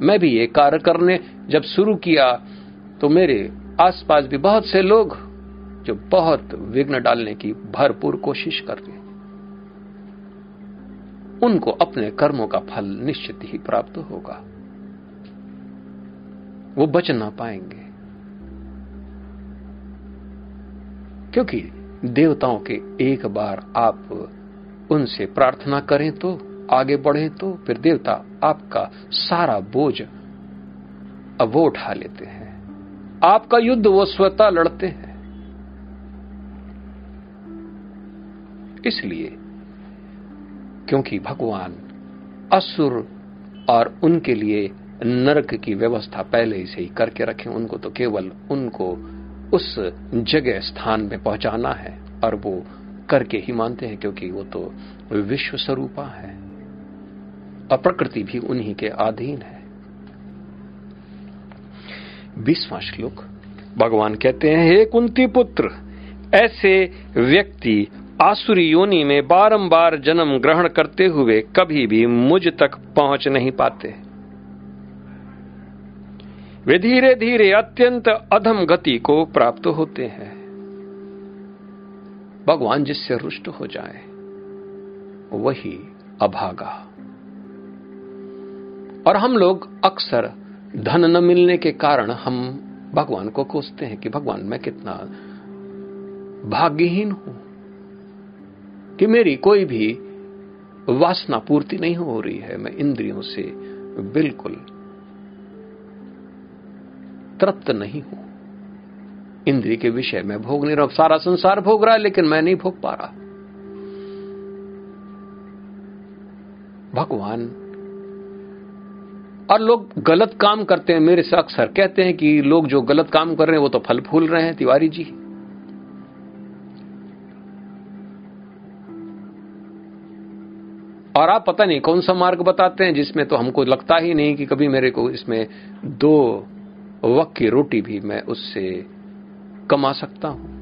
मैं भी ये कार्य करने जब शुरू किया तो मेरे आसपास भी बहुत से लोग जो बहुत विघ्न डालने की भरपूर कोशिश कर रहे उनको अपने कर्मों का फल निश्चित ही प्राप्त होगा। वो बच ना पाएँगे। क्योंकि देवताओं के एक बार आप उनसे प्रार्थना करें तो आगे बढ़े तो फिर देवता आपका सारा बोझ अब वो उठा लेते हैं। आपका युद्ध वो स्वतः लड़ते हैं। इसलिए क्योंकि भगवान असुर और उनके लिए नरक की व्यवस्था पहले ही से ही करके रखे। उनको तो केवल उनको उस जगह स्थान में पहुंचाना है और वो करके ही मानते हैं क्योंकि वो तो विश्व स्वरूपा है और प्रकृति भी उन्हीं के अधीन है। बीसवां श्लोक, भगवान कहते हैं, हे कुंती पुत्र, ऐसे व्यक्ति आसुरी योनि में बारंबार जन्म ग्रहण करते हुए कभी भी मुझ तक पहुँच नहीं पाते। वे धीरे धीरे अत्यंत अधम गति को प्राप्त होते हैं। भगवान जिससे रुष्ट हो जाए, वही अभागा। और हम लोग अक्सर धन न मिलने के कारण हम भगवान को कोसते हैं कि भगवान मैं कितना भाग्यहीन हूँ। कि मेरी कोई भी वासना पूर्ति नहीं हो रही है। मैं इंद्रियों से बिल्कुल तृप्त नहीं हूँ। इंद्रिय के विषय में भोग नहीं रहा सारा संसार भोग रहा है, लेकिन मैं नहीं भोग पा रहा। भगवान, और लोग गलत काम करते हैं, मेरे से अक्सर कहते हैं कि लोग जो गलत काम कर रहे हैं, वो तो फल फूल रहे हैं, तिवारी जी। और आप पता नहीं कौन सा मार्ग बताते हैं जिसमें तो हमको लगता ही नहीं कि कभी मेरे को इसमें दो वक्त की रोटी भी मैं उससे कमा सकता हूँ।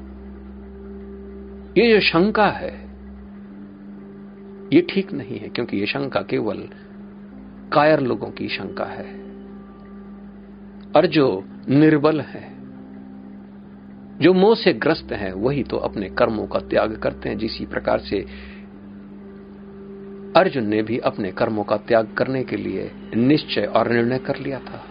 ये जो शंका है, ये ठीक नहीं है, क्योंकि ये शंका केवल कायर लोगों की शंका है और जो निर्बल है, जो मोह से ग्रस्त हैं, वही तो अपने कर्मों का त्याग करते हैं। जिसी प्रकार से अर्जुन ने भी अपने कर्मों का त्याग करने के लिए निश्चय और निर्णय कर लिया था।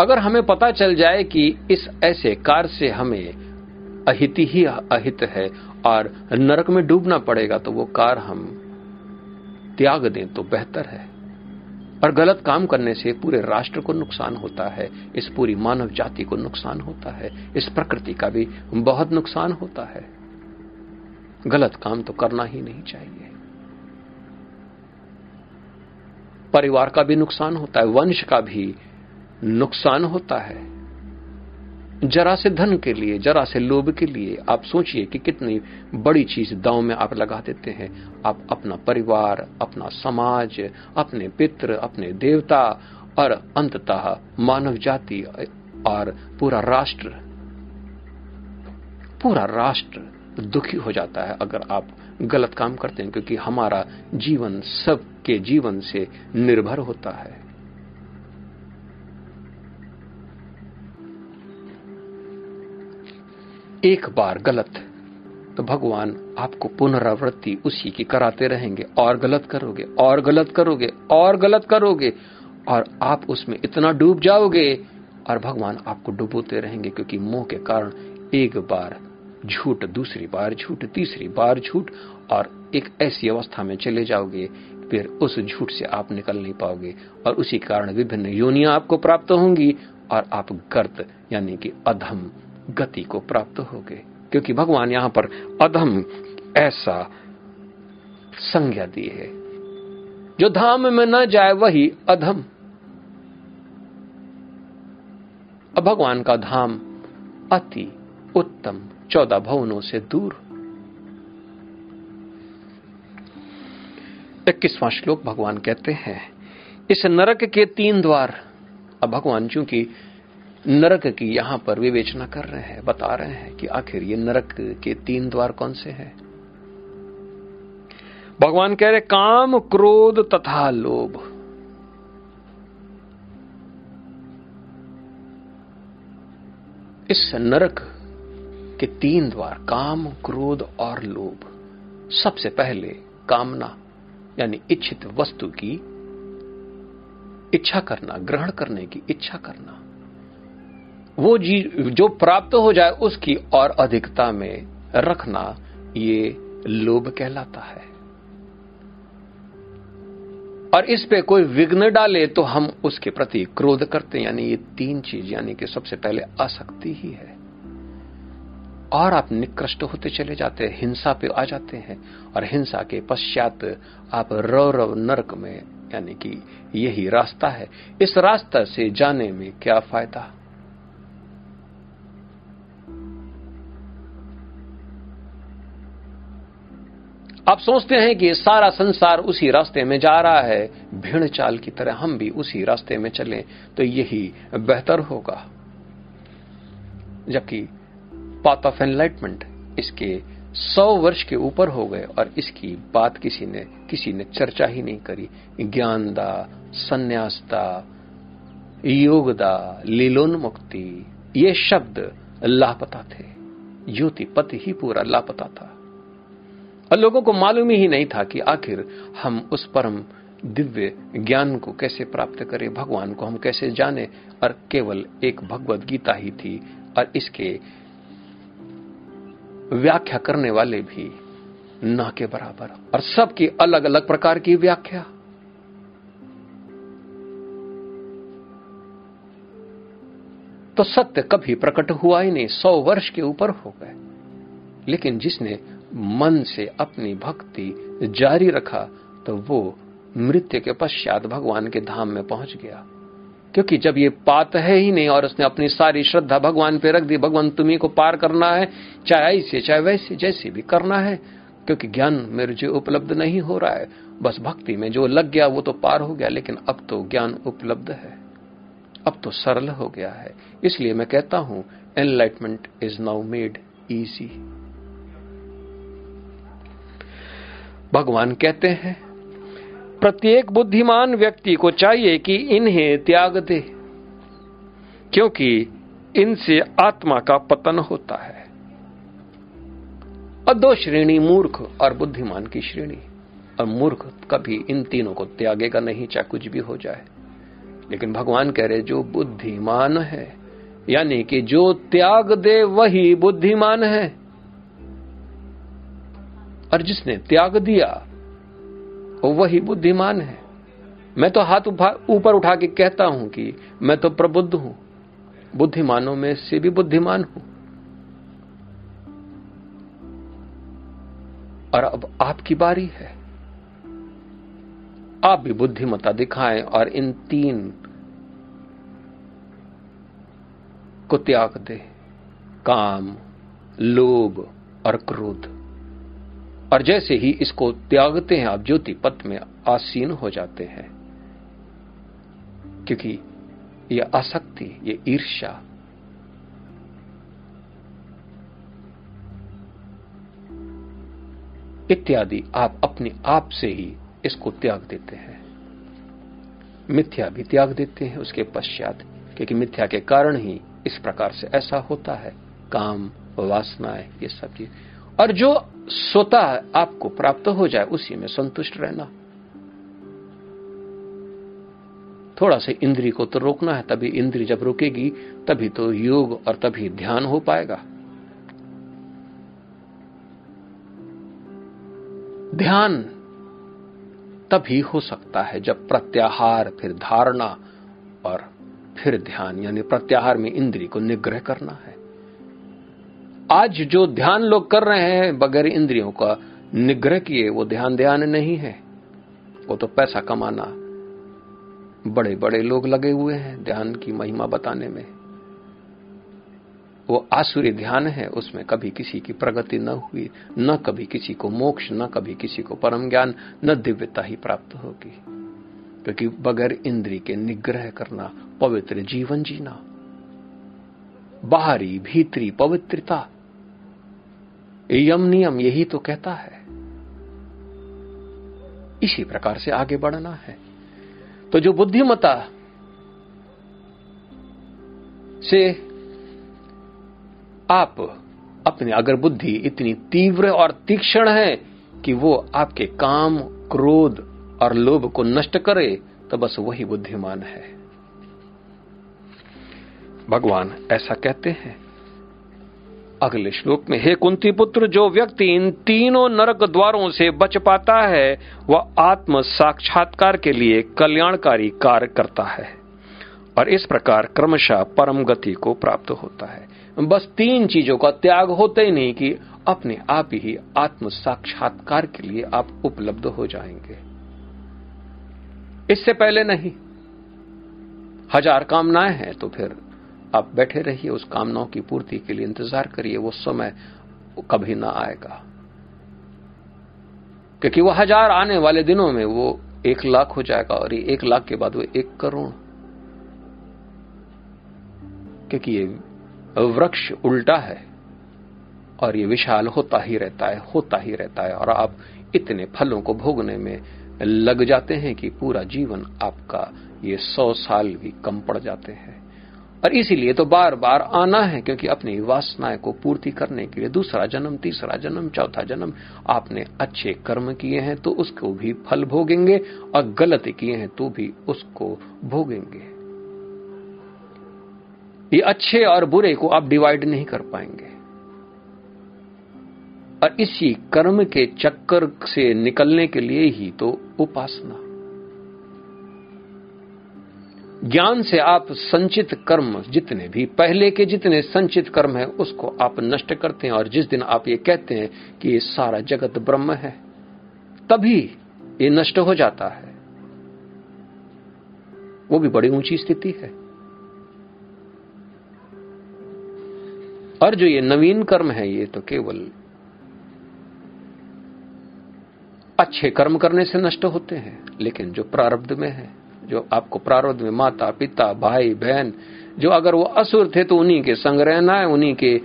अगर हमें पता चल जाए कि इस ऐसे कार से हमें अहित ही अहित है और नरक में डूबना पड़ेगा तो वो कार हम त्याग दें तो बेहतर है। और गलत काम करने से पूरे राष्ट्र को नुकसान होता है, इस पूरी मानव जाति को नुकसान होता है, इस प्रकृति का भी बहुत नुकसान होता है। गलत काम तो करना ही नहीं चाहिए। परिवार का भी नुकसान होता है, वंश का भी नुकसान होता है। जरा से धन के लिए, जरा से लोभ के लिए आप सोचिए कि कितनी बड़ी चीज़ दांव में आप लगा देते हैं। आप अपना परिवार, अपना समाज, अपने पित्र अपने देवता और अंततः मानव जाति और पूरा राष्ट्र पूरा राष्ट्र दुखी हो जाता है अगर आप गलत काम करते हैं, क्योंकि हमारा जीवन सबके जीवन से निर्भर होता है। एक बार गलत तो भगवान आपको पुनरावृत्ति उसी की कराते रहेंगे। और गलत करोगे, और गलत करोगे, और गलत करोगे, और आप उसमें इतना डूब जाओगे, और भगवान आपको डुबोते रहेंगे, क्योंकि मोह के कारण एक बार झूठ, दूसरी बार झूठ, तीसरी बार झूठ, और एक ऐसी अवस्था में चले जाओगे, फिर उस झूठ से आप निकल नहीं पाओगे, और उसी कारण विभिन्न योनियाँ आपको प्राप्त होंगी, और आप गर्त, यानी कि अधम गति को प्राप्त होगे क्योंकि भगवान यहाँ पर अधम ऐसा संज्ञा दी है। जो धाम में न जाए वही अधम। अब भगवान का धाम अति उत्तम, चौदह भवनों से दूर। इक्कीसवां श्लोक भगवान कहते हैं, इस नरक के तीन द्वार। अब भगवान चूँकि नरक की यहाँ पर विवेचना कर रहे हैं, बता रहे हैं कि आखिर ये नरक के तीन द्वार कौन से हैं? भगवान कह रहे, काम, क्रोध तथा लोभ। इस नरक के तीन द्वार, काम, क्रोध और लोभ, सबसे पहले कामना, यानी इच्छित वस्तु की इच्छा करना, ग्रहण करने की इच्छा करना। वो जी जो प्राप्त हो जाए उसकी और अधिकता में रखना ये लोभ कहलाता है। और इस पे कोई विघ्न डाले तो हम उसके प्रति क्रोध करते यानी ये तीन चीज़ यानी कि सबसे पहले आसक्ति ही है। और आप निकृष्ट होते चले जाते हैं, हिंसा पे आ जाते हैं। और हिंसा के पश्चात आप रव रव नरक में, यानी कि यही रास्ता है। इस रास्ता से जाने में क्या फ़ायदा? आप सोचते हैं कि सारा संसार उसी रास्ते में जा रहा है भीड़ चाल की तरह हम भी उसी रास्ते में चलें तो यही बेहतर होगा। जबकि पाथ ऑफ़ एनलाइटमेंट इसके सौ वर्ष के ऊपर हो गए और इसकी बात किसी ने किसी ने चर्चा ही नहीं करी। ज्ञान दा संन्यास दा योग दा लीलोन्मुक्ति, ये शब्द लापता थे। युति पति ही पूरा लापता था। और लोगों को मालूम ही नहीं था कि आखिर हम उस परम दिव्य ज्ञान को कैसे प्राप्त करें, भगवान को हम कैसे जाने, और केवल एक भगवत गीता ही थी, और इसके व्याख्या करने वाले भी ना के बराबर। और सबकी अलग अलग प्रकार की व्याख्या। तो सत्य कभी प्रकट हुआ ही नहीं, सौ वर्ष के ऊपर हो गए। लेकिन जिसने मन से अपनी भक्ति जारी रखा तो वो मृत्यु के पश्चात भगवान के धाम में पहुँच गया। क्योंकि जब ये पात है ही नहीं और उसने अपनी सारी श्रद्धा भगवान पे रख दी, भगवान तुम्हें को पार करना है, चाहे ऐसे, चाहे वैसे, जैसे भी करना है, क्योंकि ज्ञान मेरे जो उपलब्ध नहीं हो रहा है। बस भक्ति में जो लग गया वो तो पार हो गया, लेकिन अब तो ज्ञान उपलब्ध है। अब तो सरल हो गया है। इसलिए मैं कहता हूँ enlightenment is now made easy भगवान कहते हैं, प्रत्येक बुद्धिमान व्यक्ति को चाहिए कि इन्हें त्याग दे, क्योंकि इनसे आत्मा का पतन होता है। और दो श्रेणी, मूर्ख और बुद्धिमान की श्रेणी। और मूर्ख कभी इन तीनों को त्यागेगा नहीं, चाहे कुछ भी हो जाए। लेकिन भगवान कह रहे जो बुद्धिमान है, यानी कि जो त्याग दे, वही बुद्धिमान है। और जिसने त्याग दिया वही बुद्धिमान है। मैं तो हाथ ऊपर उठा के कहता हूँ कि मैं तो प्रबुद्ध हूँ। बुद्धिमानों में से भी बुद्धिमान हूँ। और अब आपकी बारी है। आप भी बुद्धिमता दिखाएँ और इन तीन को त्याग दे। काम, लोभ और क्रोध। और जैसे ही इसको त्यागते हैं, आप ज्योति पथ में आसीन हो जाते हैं। क्योंकि ये आसक्ति, ये ईर्ष्या। इत्यादि आप अपने आप से ही इसको त्याग देते हैं। मिथ्या भी त्याग देते हैं उसके पश्चात, क्योंकि मिथ्या के कारण ही इस प्रकार से ऐसा होता है। काम, वासनाएँ, ये सब चीज़। और जो स्वतः आपको प्राप्त हो जाए, उसी में संतुष्ट रहना। थोड़ा सा इंद्री को तो रोकना है, तभी इंद्री जब रुकेगी, तभी तो योग और तभी ध्यान हो पाएगा। ध्यान तभी हो सकता है जब प्रत्याहार, फिर धारणा और फिर ध्यान, यानी प्रत्याहार में इंद्री को निग्रह करना है। आज जो ध्यान लोग कर रहे हैं बगैर इंद्रियों का, निग्रह किए, वो ध्यान ध्यान नहीं है। वो तो पैसा कमाना। बड़े बड़े लोग लगे हुए हैं ध्यान की महिमा बताने में। वो आसुरी ध्यान है, उसमें कभी किसी की प्रगति न हुई, न कभी किसी को मोक्ष, न कभी किसी को परम ज्ञान, न दिव्यता ही प्राप्त होगी। क्योंकि बगैर इंद्री के निग्रह करना, पवित्र जीवन जीना। बाहरी, भीतरी पवित्रता यम नियम यही तो कहता है। इसी प्रकार से आगे बढ़ना है। तो जो बुद्धिमता से आप अपनी अगर बुद्धि इतनी तीव्र और तीक्ष्ण है कि वो आपके काम, क्रोध और लोभ को नष्ट करे तो बस वही बुद्धिमान है। भगवान ऐसा कहते हैं। अगले श्लोक में, हे कुंती पुत्र जो व्यक्ति इन तीनों नरक द्वारों से बच पाता है, वह आत्म साक्षात्कार के लिए कल्याणकारी कार्य करता है और इस प्रकार क्रमशः परम गति को प्राप्त होता है। बस तीन चीज़ों का त्याग होता ही नहीं कि अपने आप ही आत्म साक्षात्कार के लिए आप उपलब्ध हो जाएँगे। इससे पहले नहीं। हज़ार कामनाएँ हैं तो फिर आप बैठे रहिए, उस कामनाओं की पूर्ति के लिए इंतज़ार करिए, वो समय कभी ना आएगा। क्योंकि वो हज़ार आने वाले दिनों में वो एक लाख हो जाएगा और ये एक लाख के बाद वो एक करोड़। क्योंकि ये वृक्ष उल्टा है और ये विशाल होता ही रहता है, होता ही रहता है और आप इतने फलों को भोगने में लग जाते हैं कि पूरा जीवन आपका ये सौ साल भी कम पड़ जाते हैं। और इसीलिए तो बार बार आना है, क्योंकि अपनी वासनाएँ को पूर्ति करने के लिए दूसरा जन्म, तीसरा जन्म, चौथा जन्म, आपने अच्छे कर्म किए हैं तो उसको भी फल भोगेंगे और गलत किए हैं तो भी उसको भोगेंगे। ये अच्छे और बुरे को आप डिवाइड नहीं कर पाएँगे। और इसी कर्म के चक्कर से निकलने के लिए ही तो उपासना। ज्ञान से आप संचित कर्म जितने भी, पहले के जितने संचित कर्म है, उसको आप नष्ट करते हैं। और जिस दिन आप ये कहते हैं कि ये सारा जगत ब्रह्म है, तभी ये नष्ट हो जाता है। वो भी बड़ी ऊँची स्थिति है। और जो ये नवीन कर्म है, ये तो केवल अच्छे कर्म करने से नष्ट होते हैं, लेकिन जो प्रारब्ध में है जो आपको प्रारब्ध में माता, पिता, भाई, बहन, जो अगर वो असुर थे तो उन्हीं के संग रहना है, उन्हीं के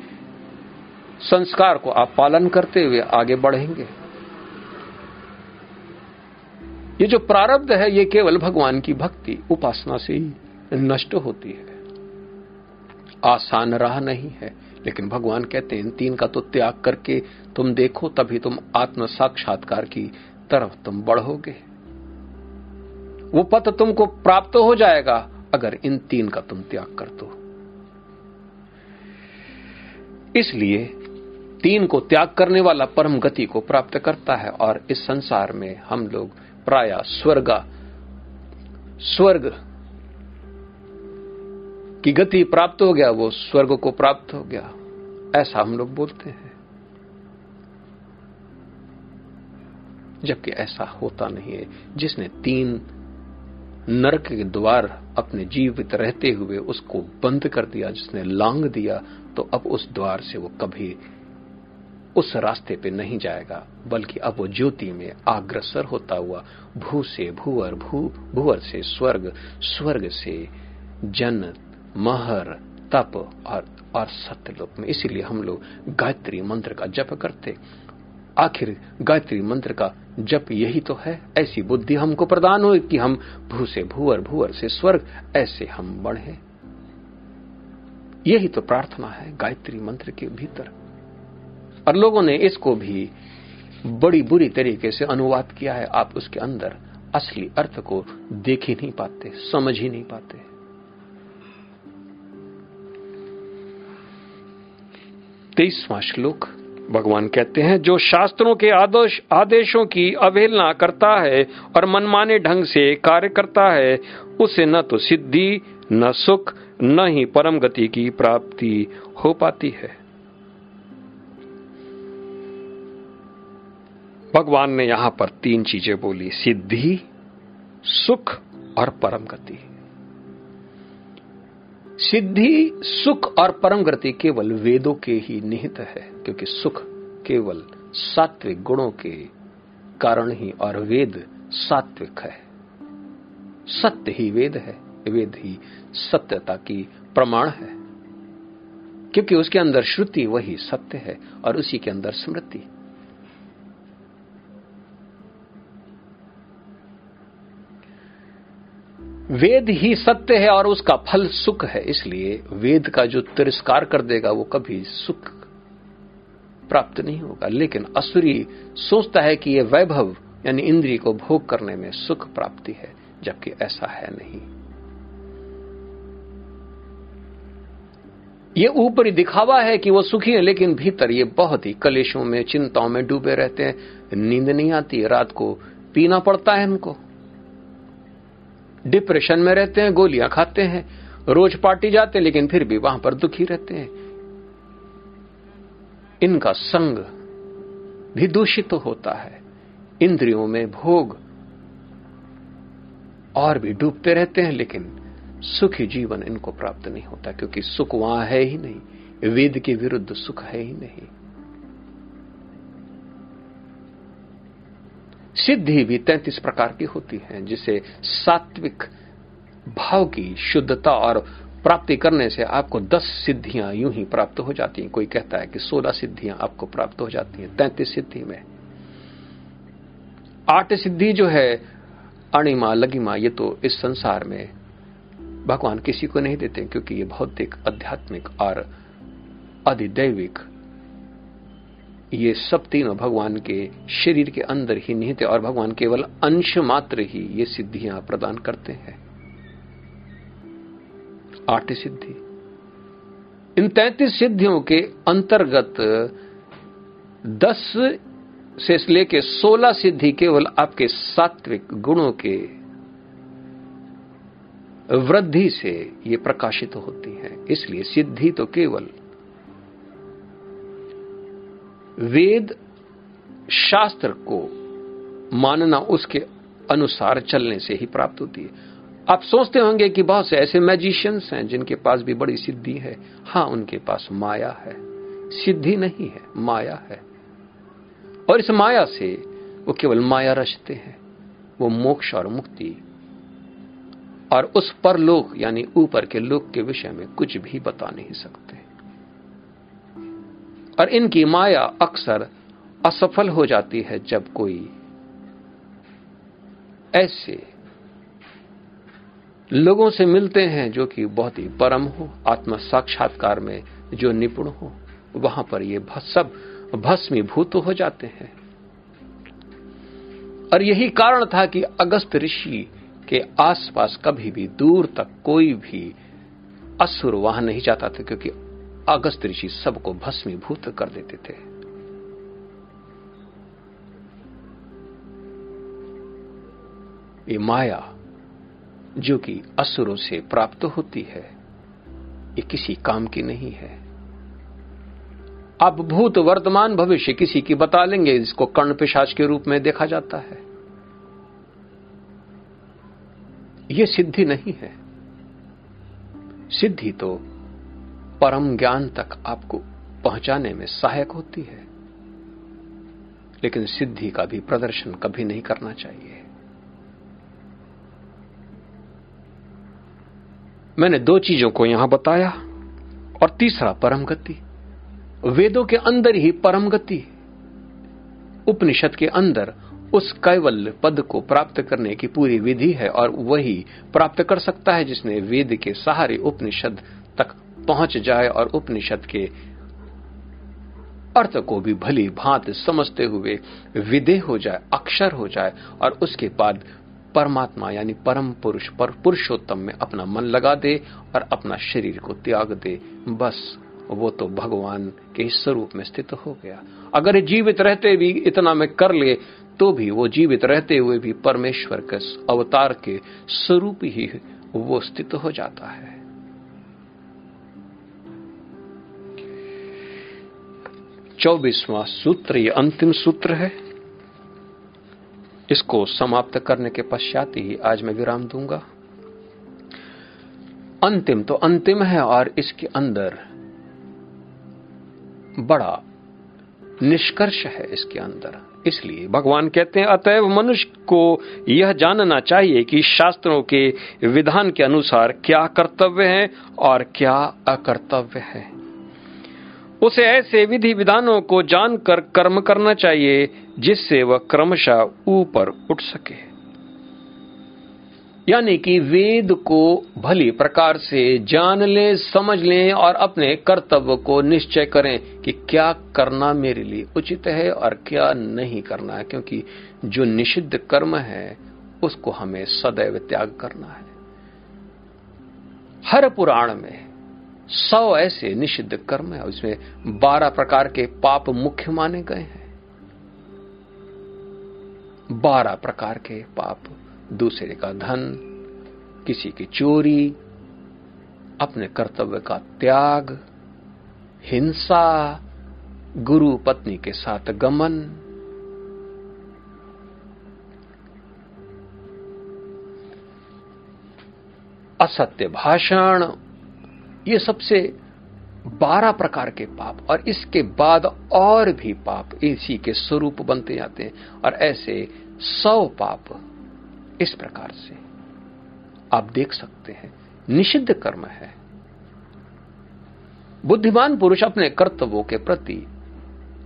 संस्कार को आप पालन करते हुए आगे बढ़ेंगे। ये जो प्रारब्ध है, ये केवल भगवान की भक्ति, उपासना से ही नष्ट होती है। आसान राह नहीं है, लेकिन भगवान कहते हैं इन तीन का तो त्याग करके तुम देखो, तभी तुम आत्म साक्षात्कार की तरफ़ तुम बढ़ोगे। वो पथ तुमको प्राप्त हो जाएगा अगर इन तीन का तुम त्याग कर दो इसलिए तीन को त्याग करने वाला परम गति को प्राप्त करता है और इस संसार में हम लोग प्राय स्वर्ग स्वर्ग की गति प्राप्त हो गया, वो स्वर्ग को प्राप्त हो गया। ऐसा हम लोग बोलते हैं। जबकि ऐसा होता नहीं है। जिसने तीन नरक के द्वार अपने जीवित रहते हुए उसको बंद कर दिया, जिसने लांग दिया तो अब उस द्वार से वो कभी उस रास्ते पे नहीं जाएगा, बल्कि अब वो ज्योति में अग्रसर होता हुआ भू से भूअर, भू, भूअर से स्वर्ग स्वर्ग से जन, महर, तप और और सत्यलोक में। इसीलिए हम लोग गायत्री मंत्र का जप करते। आखिर गायत्री मंत्र का जप यही तो है। ऐसी बुद्धि हमको प्रदान हो कि हम भू से भूअर भूअर से स्वर्ग, ऐसे हम बढ़े। यही तो प्रार्थना है गायत्री मंत्र के भीतर। और लोगों ने इसको भी बड़ी बुरी तरीके से अनुवाद किया है। आप उसके अंदर असली अर्थ को देख ही नहीं पाते, समझ ही नहीं पाते। तेईसवां श्लोक भगवान कहते हैं, जो शास्त्रों के आदेश आदेशों की अवहेलना करता है और मनमाने ढंग से कार्य करता है, उसे न तो सिद्धि, न सुख, न ही परम गति की प्राप्ति हो पाती है। भगवान ने यहाँ पर तीन चीज़ें बोली, सिद्धि, सुख और परम गति। सिद्धि, सुख और परम गति केवल वेदों के ही निहित है, क्योंकि सुख केवल सात्विक गुणों के कारण ही और वेद सात्विक है। सत्य ही वेद है, वेद ही सत्यता की प्रमाण है। क्योंकि उसके अंदर श्रुति वही सत्य है और उसी के अंदर स्मृति। वेद ही सत्य है और उसका फल सुख है, इसलिए वेद का जो तिरस्कार कर देगा, वो कभी सुख प्राप्त नहीं होगा। लेकिन असुरी सोचता है कि ये वैभव, यानी इंद्रिय को भोग करने में सुख प्राप्ति है, जबकि ऐसा है नहीं। ये ऊपरी दिखावा है कि वो सुखी है, लेकिन भीतर ये बहुत ही कलेशों में, चिंताओं में डूबे रहते हैं। नींद नहीं आती, रात को पीना पड़ता है इनको डिप्रेशन में रहते हैं, गोलियाँ खाते हैं, रोज पार्टी जाते हैं, लेकिन फिर भी वहाँ पर दुखी रहते हैं। इनका संग भी दूषित तो होता है। इंद्रियों में भोग और भी डूबते रहते हैं, लेकिन सुखी जीवन इनको प्राप्त नहीं होता, क्योंकि सुख वहाँ है ही नहीं। वेद के विरुद्ध सुख है ही नहीं। सिद्धि भी तैतीस प्रकार की होती है, जिसे सात्विक भाव की शुद्धता और प्राप्ति करने से आपको दस सिद्धियाँ यूँ ही प्राप्त हो जाती हैं। कोई कहता है कि सोलह सिद्धियाँ आपको प्राप्त हो जाती हैं, तैतीस सिद्धि में। आठ सिद्धि जो है, अणिमा लगिमा ये तो इस संसार में भगवान किसी को नहीं देते, क्योंकि ये भौतिक, आध्यात्मिक और अधिदैविक ये सब तीनों भगवान के शरीर के अंदर ही निहित और भगवान केवल अंश मात्र ही ये सिद्धियाँ प्रदान करते हैं। आठ सिद्धि। इन तैतीस सिद्धियों के अंतर्गत दस से लेके सोलह सिद्धि केवल आपके सात्विक गुणों के वृद्धि से ये प्रकाशित होती है। इसलिए सिद्धि तो केवल वेद शास्त्र को मानना उसके अनुसार चलने से ही प्राप्त होती है। आप सोचते होंगे कि बहुत से ऐसे मैजिशियंस हैं जिनके पास भी बड़ी सिद्धि है। हाँ उनके पास माया है। सिद्धि नहीं है, माया है। और इस माया से वो केवल माया रचते हैं। वो मोक्ष और मुक्ति और उस पर लोग यानी ऊपर के लोग के विषय में कुछ भी बता नहीं सकते। और इनकी माया अक्सर असफल हो जाती है जब कोई ऐसे लोगों से मिलते हैं जो कि बहुत ही परम हो आत्म साक्षात्कार में जो निपुण हो, वहाँ पर ये सब भस्मीभूत हो जाते हैं। और यही कारण था कि अगस्त ऋषि के आसपास कभी भी दूर तक कोई भी असुर वहाँ नहीं जाता था, क्योंकि अगस्त ऋषि सबको भस्मीभूत कर देते थे। ये माया जो कि असुरों से प्राप्त होती है, ये किसी काम की नहीं है। आप भूत वर्तमान भविष्य किसी की बता लेंगे इसको कर्ण पिशाच के रूप में देखा जाता है। यह सिद्धि नहीं है। सिद्धि तो परम ज्ञान तक आपको पहुँचाने में सहायक होती है। लेकिन सिद्धि का भी प्रदर्शन कभी नहीं करना चाहिए। मैंने दो चीज़ों को यहाँ बताया और तीसरा परम गति। वेदों के अंदर ही परम गति। उपनिषद के अंदर उस कैवल्य पद को प्राप्त करने की पूरी विधि है और वही प्राप्त कर सकता है जिसने वेद के सहारे उपनिषद पहुँच जाए और उपनिषद के अर्थ को भी भली भांत समझते हुए विदे हो जाए, अक्षर हो जाए और उसके बाद परमात्मा यानी परम पुरुष पर पुरुषोत्तम में अपना मन लगा दे और अपना शरीर को त्याग दे। बस वो तो भगवान के स्वरूप में स्थित हो गया। अगर जीवित रहते भी इतना में कर ले तो भी वो जीवित रहते हुए भी परमेश्वर के अवतार के स्वरूप ही वो स्थित हो जाता है। चौबीसवां सूत्र, ये अंतिम सूत्र है। इसको समाप्त करने के पश्चात ही आज मैं विराम दूँगा। अंतिम तो अंतिम है और इसके अंदर बड़ा निष्कर्ष है इसके अंदर। इसलिए भगवान कहते हैं, अतएव मनुष्य को यह जानना चाहिए कि शास्त्रों के विधान के अनुसार क्या कर्तव्य है और क्या अकर्तव्य है। उसे ऐसे विधि विधानों को जानकर कर्म करना चाहिए, जिससे वह क्रमशः ऊपर उठ सके। यानी कि वेद को भली प्रकार से जान लें, समझ लें और अपने कर्तव्य को निश्चय करें कि क्या करना मेरे लिए उचित है और क्या नहीं करना है, क्योंकि जो निषिद्ध कर्म है, उसको हमें सदैव त्याग करना है। हर पुराण में सौ ऐसे निषिद्ध कर्म है, उसमें बारह प्रकार के पाप मुख्य माने गए हैं। बारह प्रकार के पाप, दूसरे का धन, किसी की चोरी, अपने कर्तव्य का त्याग, हिंसा, गुरु पत्नी के साथ गमन। असत्य भाषण ये सबसे बारह प्रकार के पाप, और इसके बाद और भी पाप इसी के स्वरूप बनते जाते हैं, और ऐसे सौ पाप इस प्रकार से आप देख सकते हैं। निषिद्ध कर्म है। बुद्धिमान पुरुष अपने कर्तव्यों के प्रति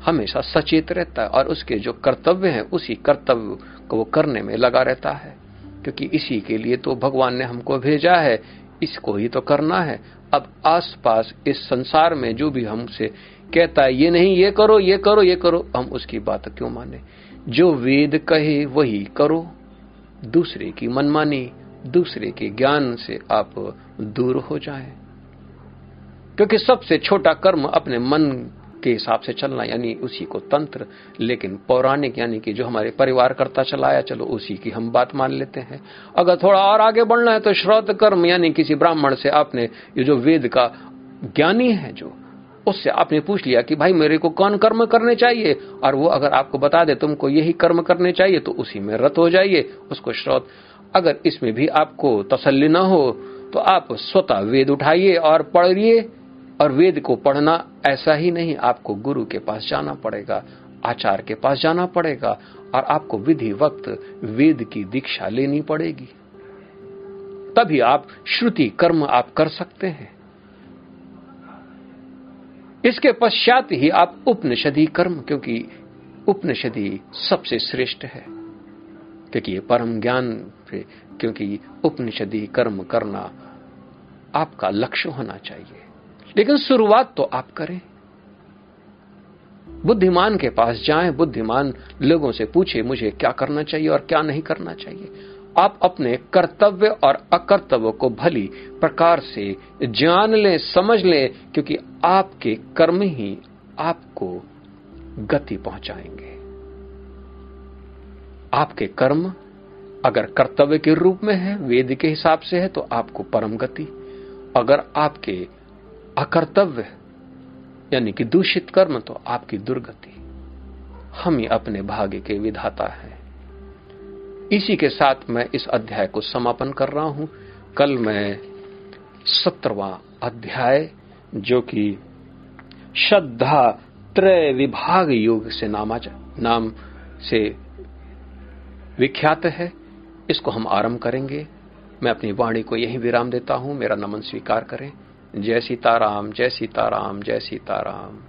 हमेशा सचेत रहता है, और उसके जो कर्तव्य हैं, उसी कर्तव्य को वो करने में लगा रहता है, क्योंकि इसी के लिए तो भगवान ने हमको भेजा है इसको ही तो करना है। अब आसपास इस संसार में जो भी हमसे कहता है, ये नहीं, ये करो ये करो ये करो, हम उसकी बात क्यों माने? जो वेद कहे, वही करो। दूसरे की मनमानी, दूसरे के ज्ञान से आप दूर हो जाए। क्योंकि सबसे छोटा कर्म अपने मन के हिसाब से चलना, यानी उसी को तंत्र, लेकिन पौराणिक, यानी कि जो हमारे परिवार करता चलाया, चलो उसी की हम बात मान लेते हैं। अगर थोड़ा और आगे बढ़ना है तो श्रोत कर्म, यानी किसी ब्राह्मण से आपने ये जो वेद का ज्ञानी है जो, उससे आपने पूछ लिया कि भाई मेरे को कौन कर्म करने चाहिए? और वो अगर आपको बता दे तुमको यही कर्म करने चाहिए तो उसी में रत हो जाइए, उसको श्रोत अगर इसमें भी आपको तसल्ली न हो तो आप स्वतः वेद उठाइए और पढ़िए। और वेद को पढ़ना ऐसा ही नहीं, आपको गुरु के पास जाना पड़ेगा, आचार्य के पास जाना पड़ेगा, और आपको विधि वक्त वेद की दीक्षा लेनी पड़ेगी। तभी आप श्रुति कर्म आप कर सकते हैं। इसके पश्चात ही आप उपनिषदी कर्म, क्योंकि उपनिषदी सबसे श्रेष्ठ है। क्योंकि ये परम ज्ञान क्योंकि उपनिषदी कर्म करना आपका लक्ष्य होना चाहिए। लेकिन शुरुआत तो आप करें। बुद्धिमान के पास जाएँ, बुद्धिमान लोगों से पूछे, मुझे क्या करना चाहिए और क्या नहीं करना चाहिए। आप अपने कर्तव्य और अकर्तव्य को भली प्रकार से जान लें, समझ लें, क्योंकि आपके कर्म ही आपको गति पहुंचाएँगे। आपके कर्म अगर कर्तव्य के रूप में है, वेद के हिसाब से है तो आपको परम गति। अगर आपके अकर्तव्य यानी कि दूषित कर्म तो आपकी दुर्गति। हम ही अपने भाग्य के विधाता हैं। इसी के साथ मैं इस अध्याय को समापन कर रहा हूँ। कल मैं सत्रवा अध्याय, जो कि श्रद्धा त्रय विभाग योग से नामा नाम से विख्यात है। इसको हम आरंभ करेंगे। मैं अपनी वाणी को यही विराम देता हूँ। मेरा नमन स्वीकार करें। जय सीताराम जय सीताराम जय सीताराम।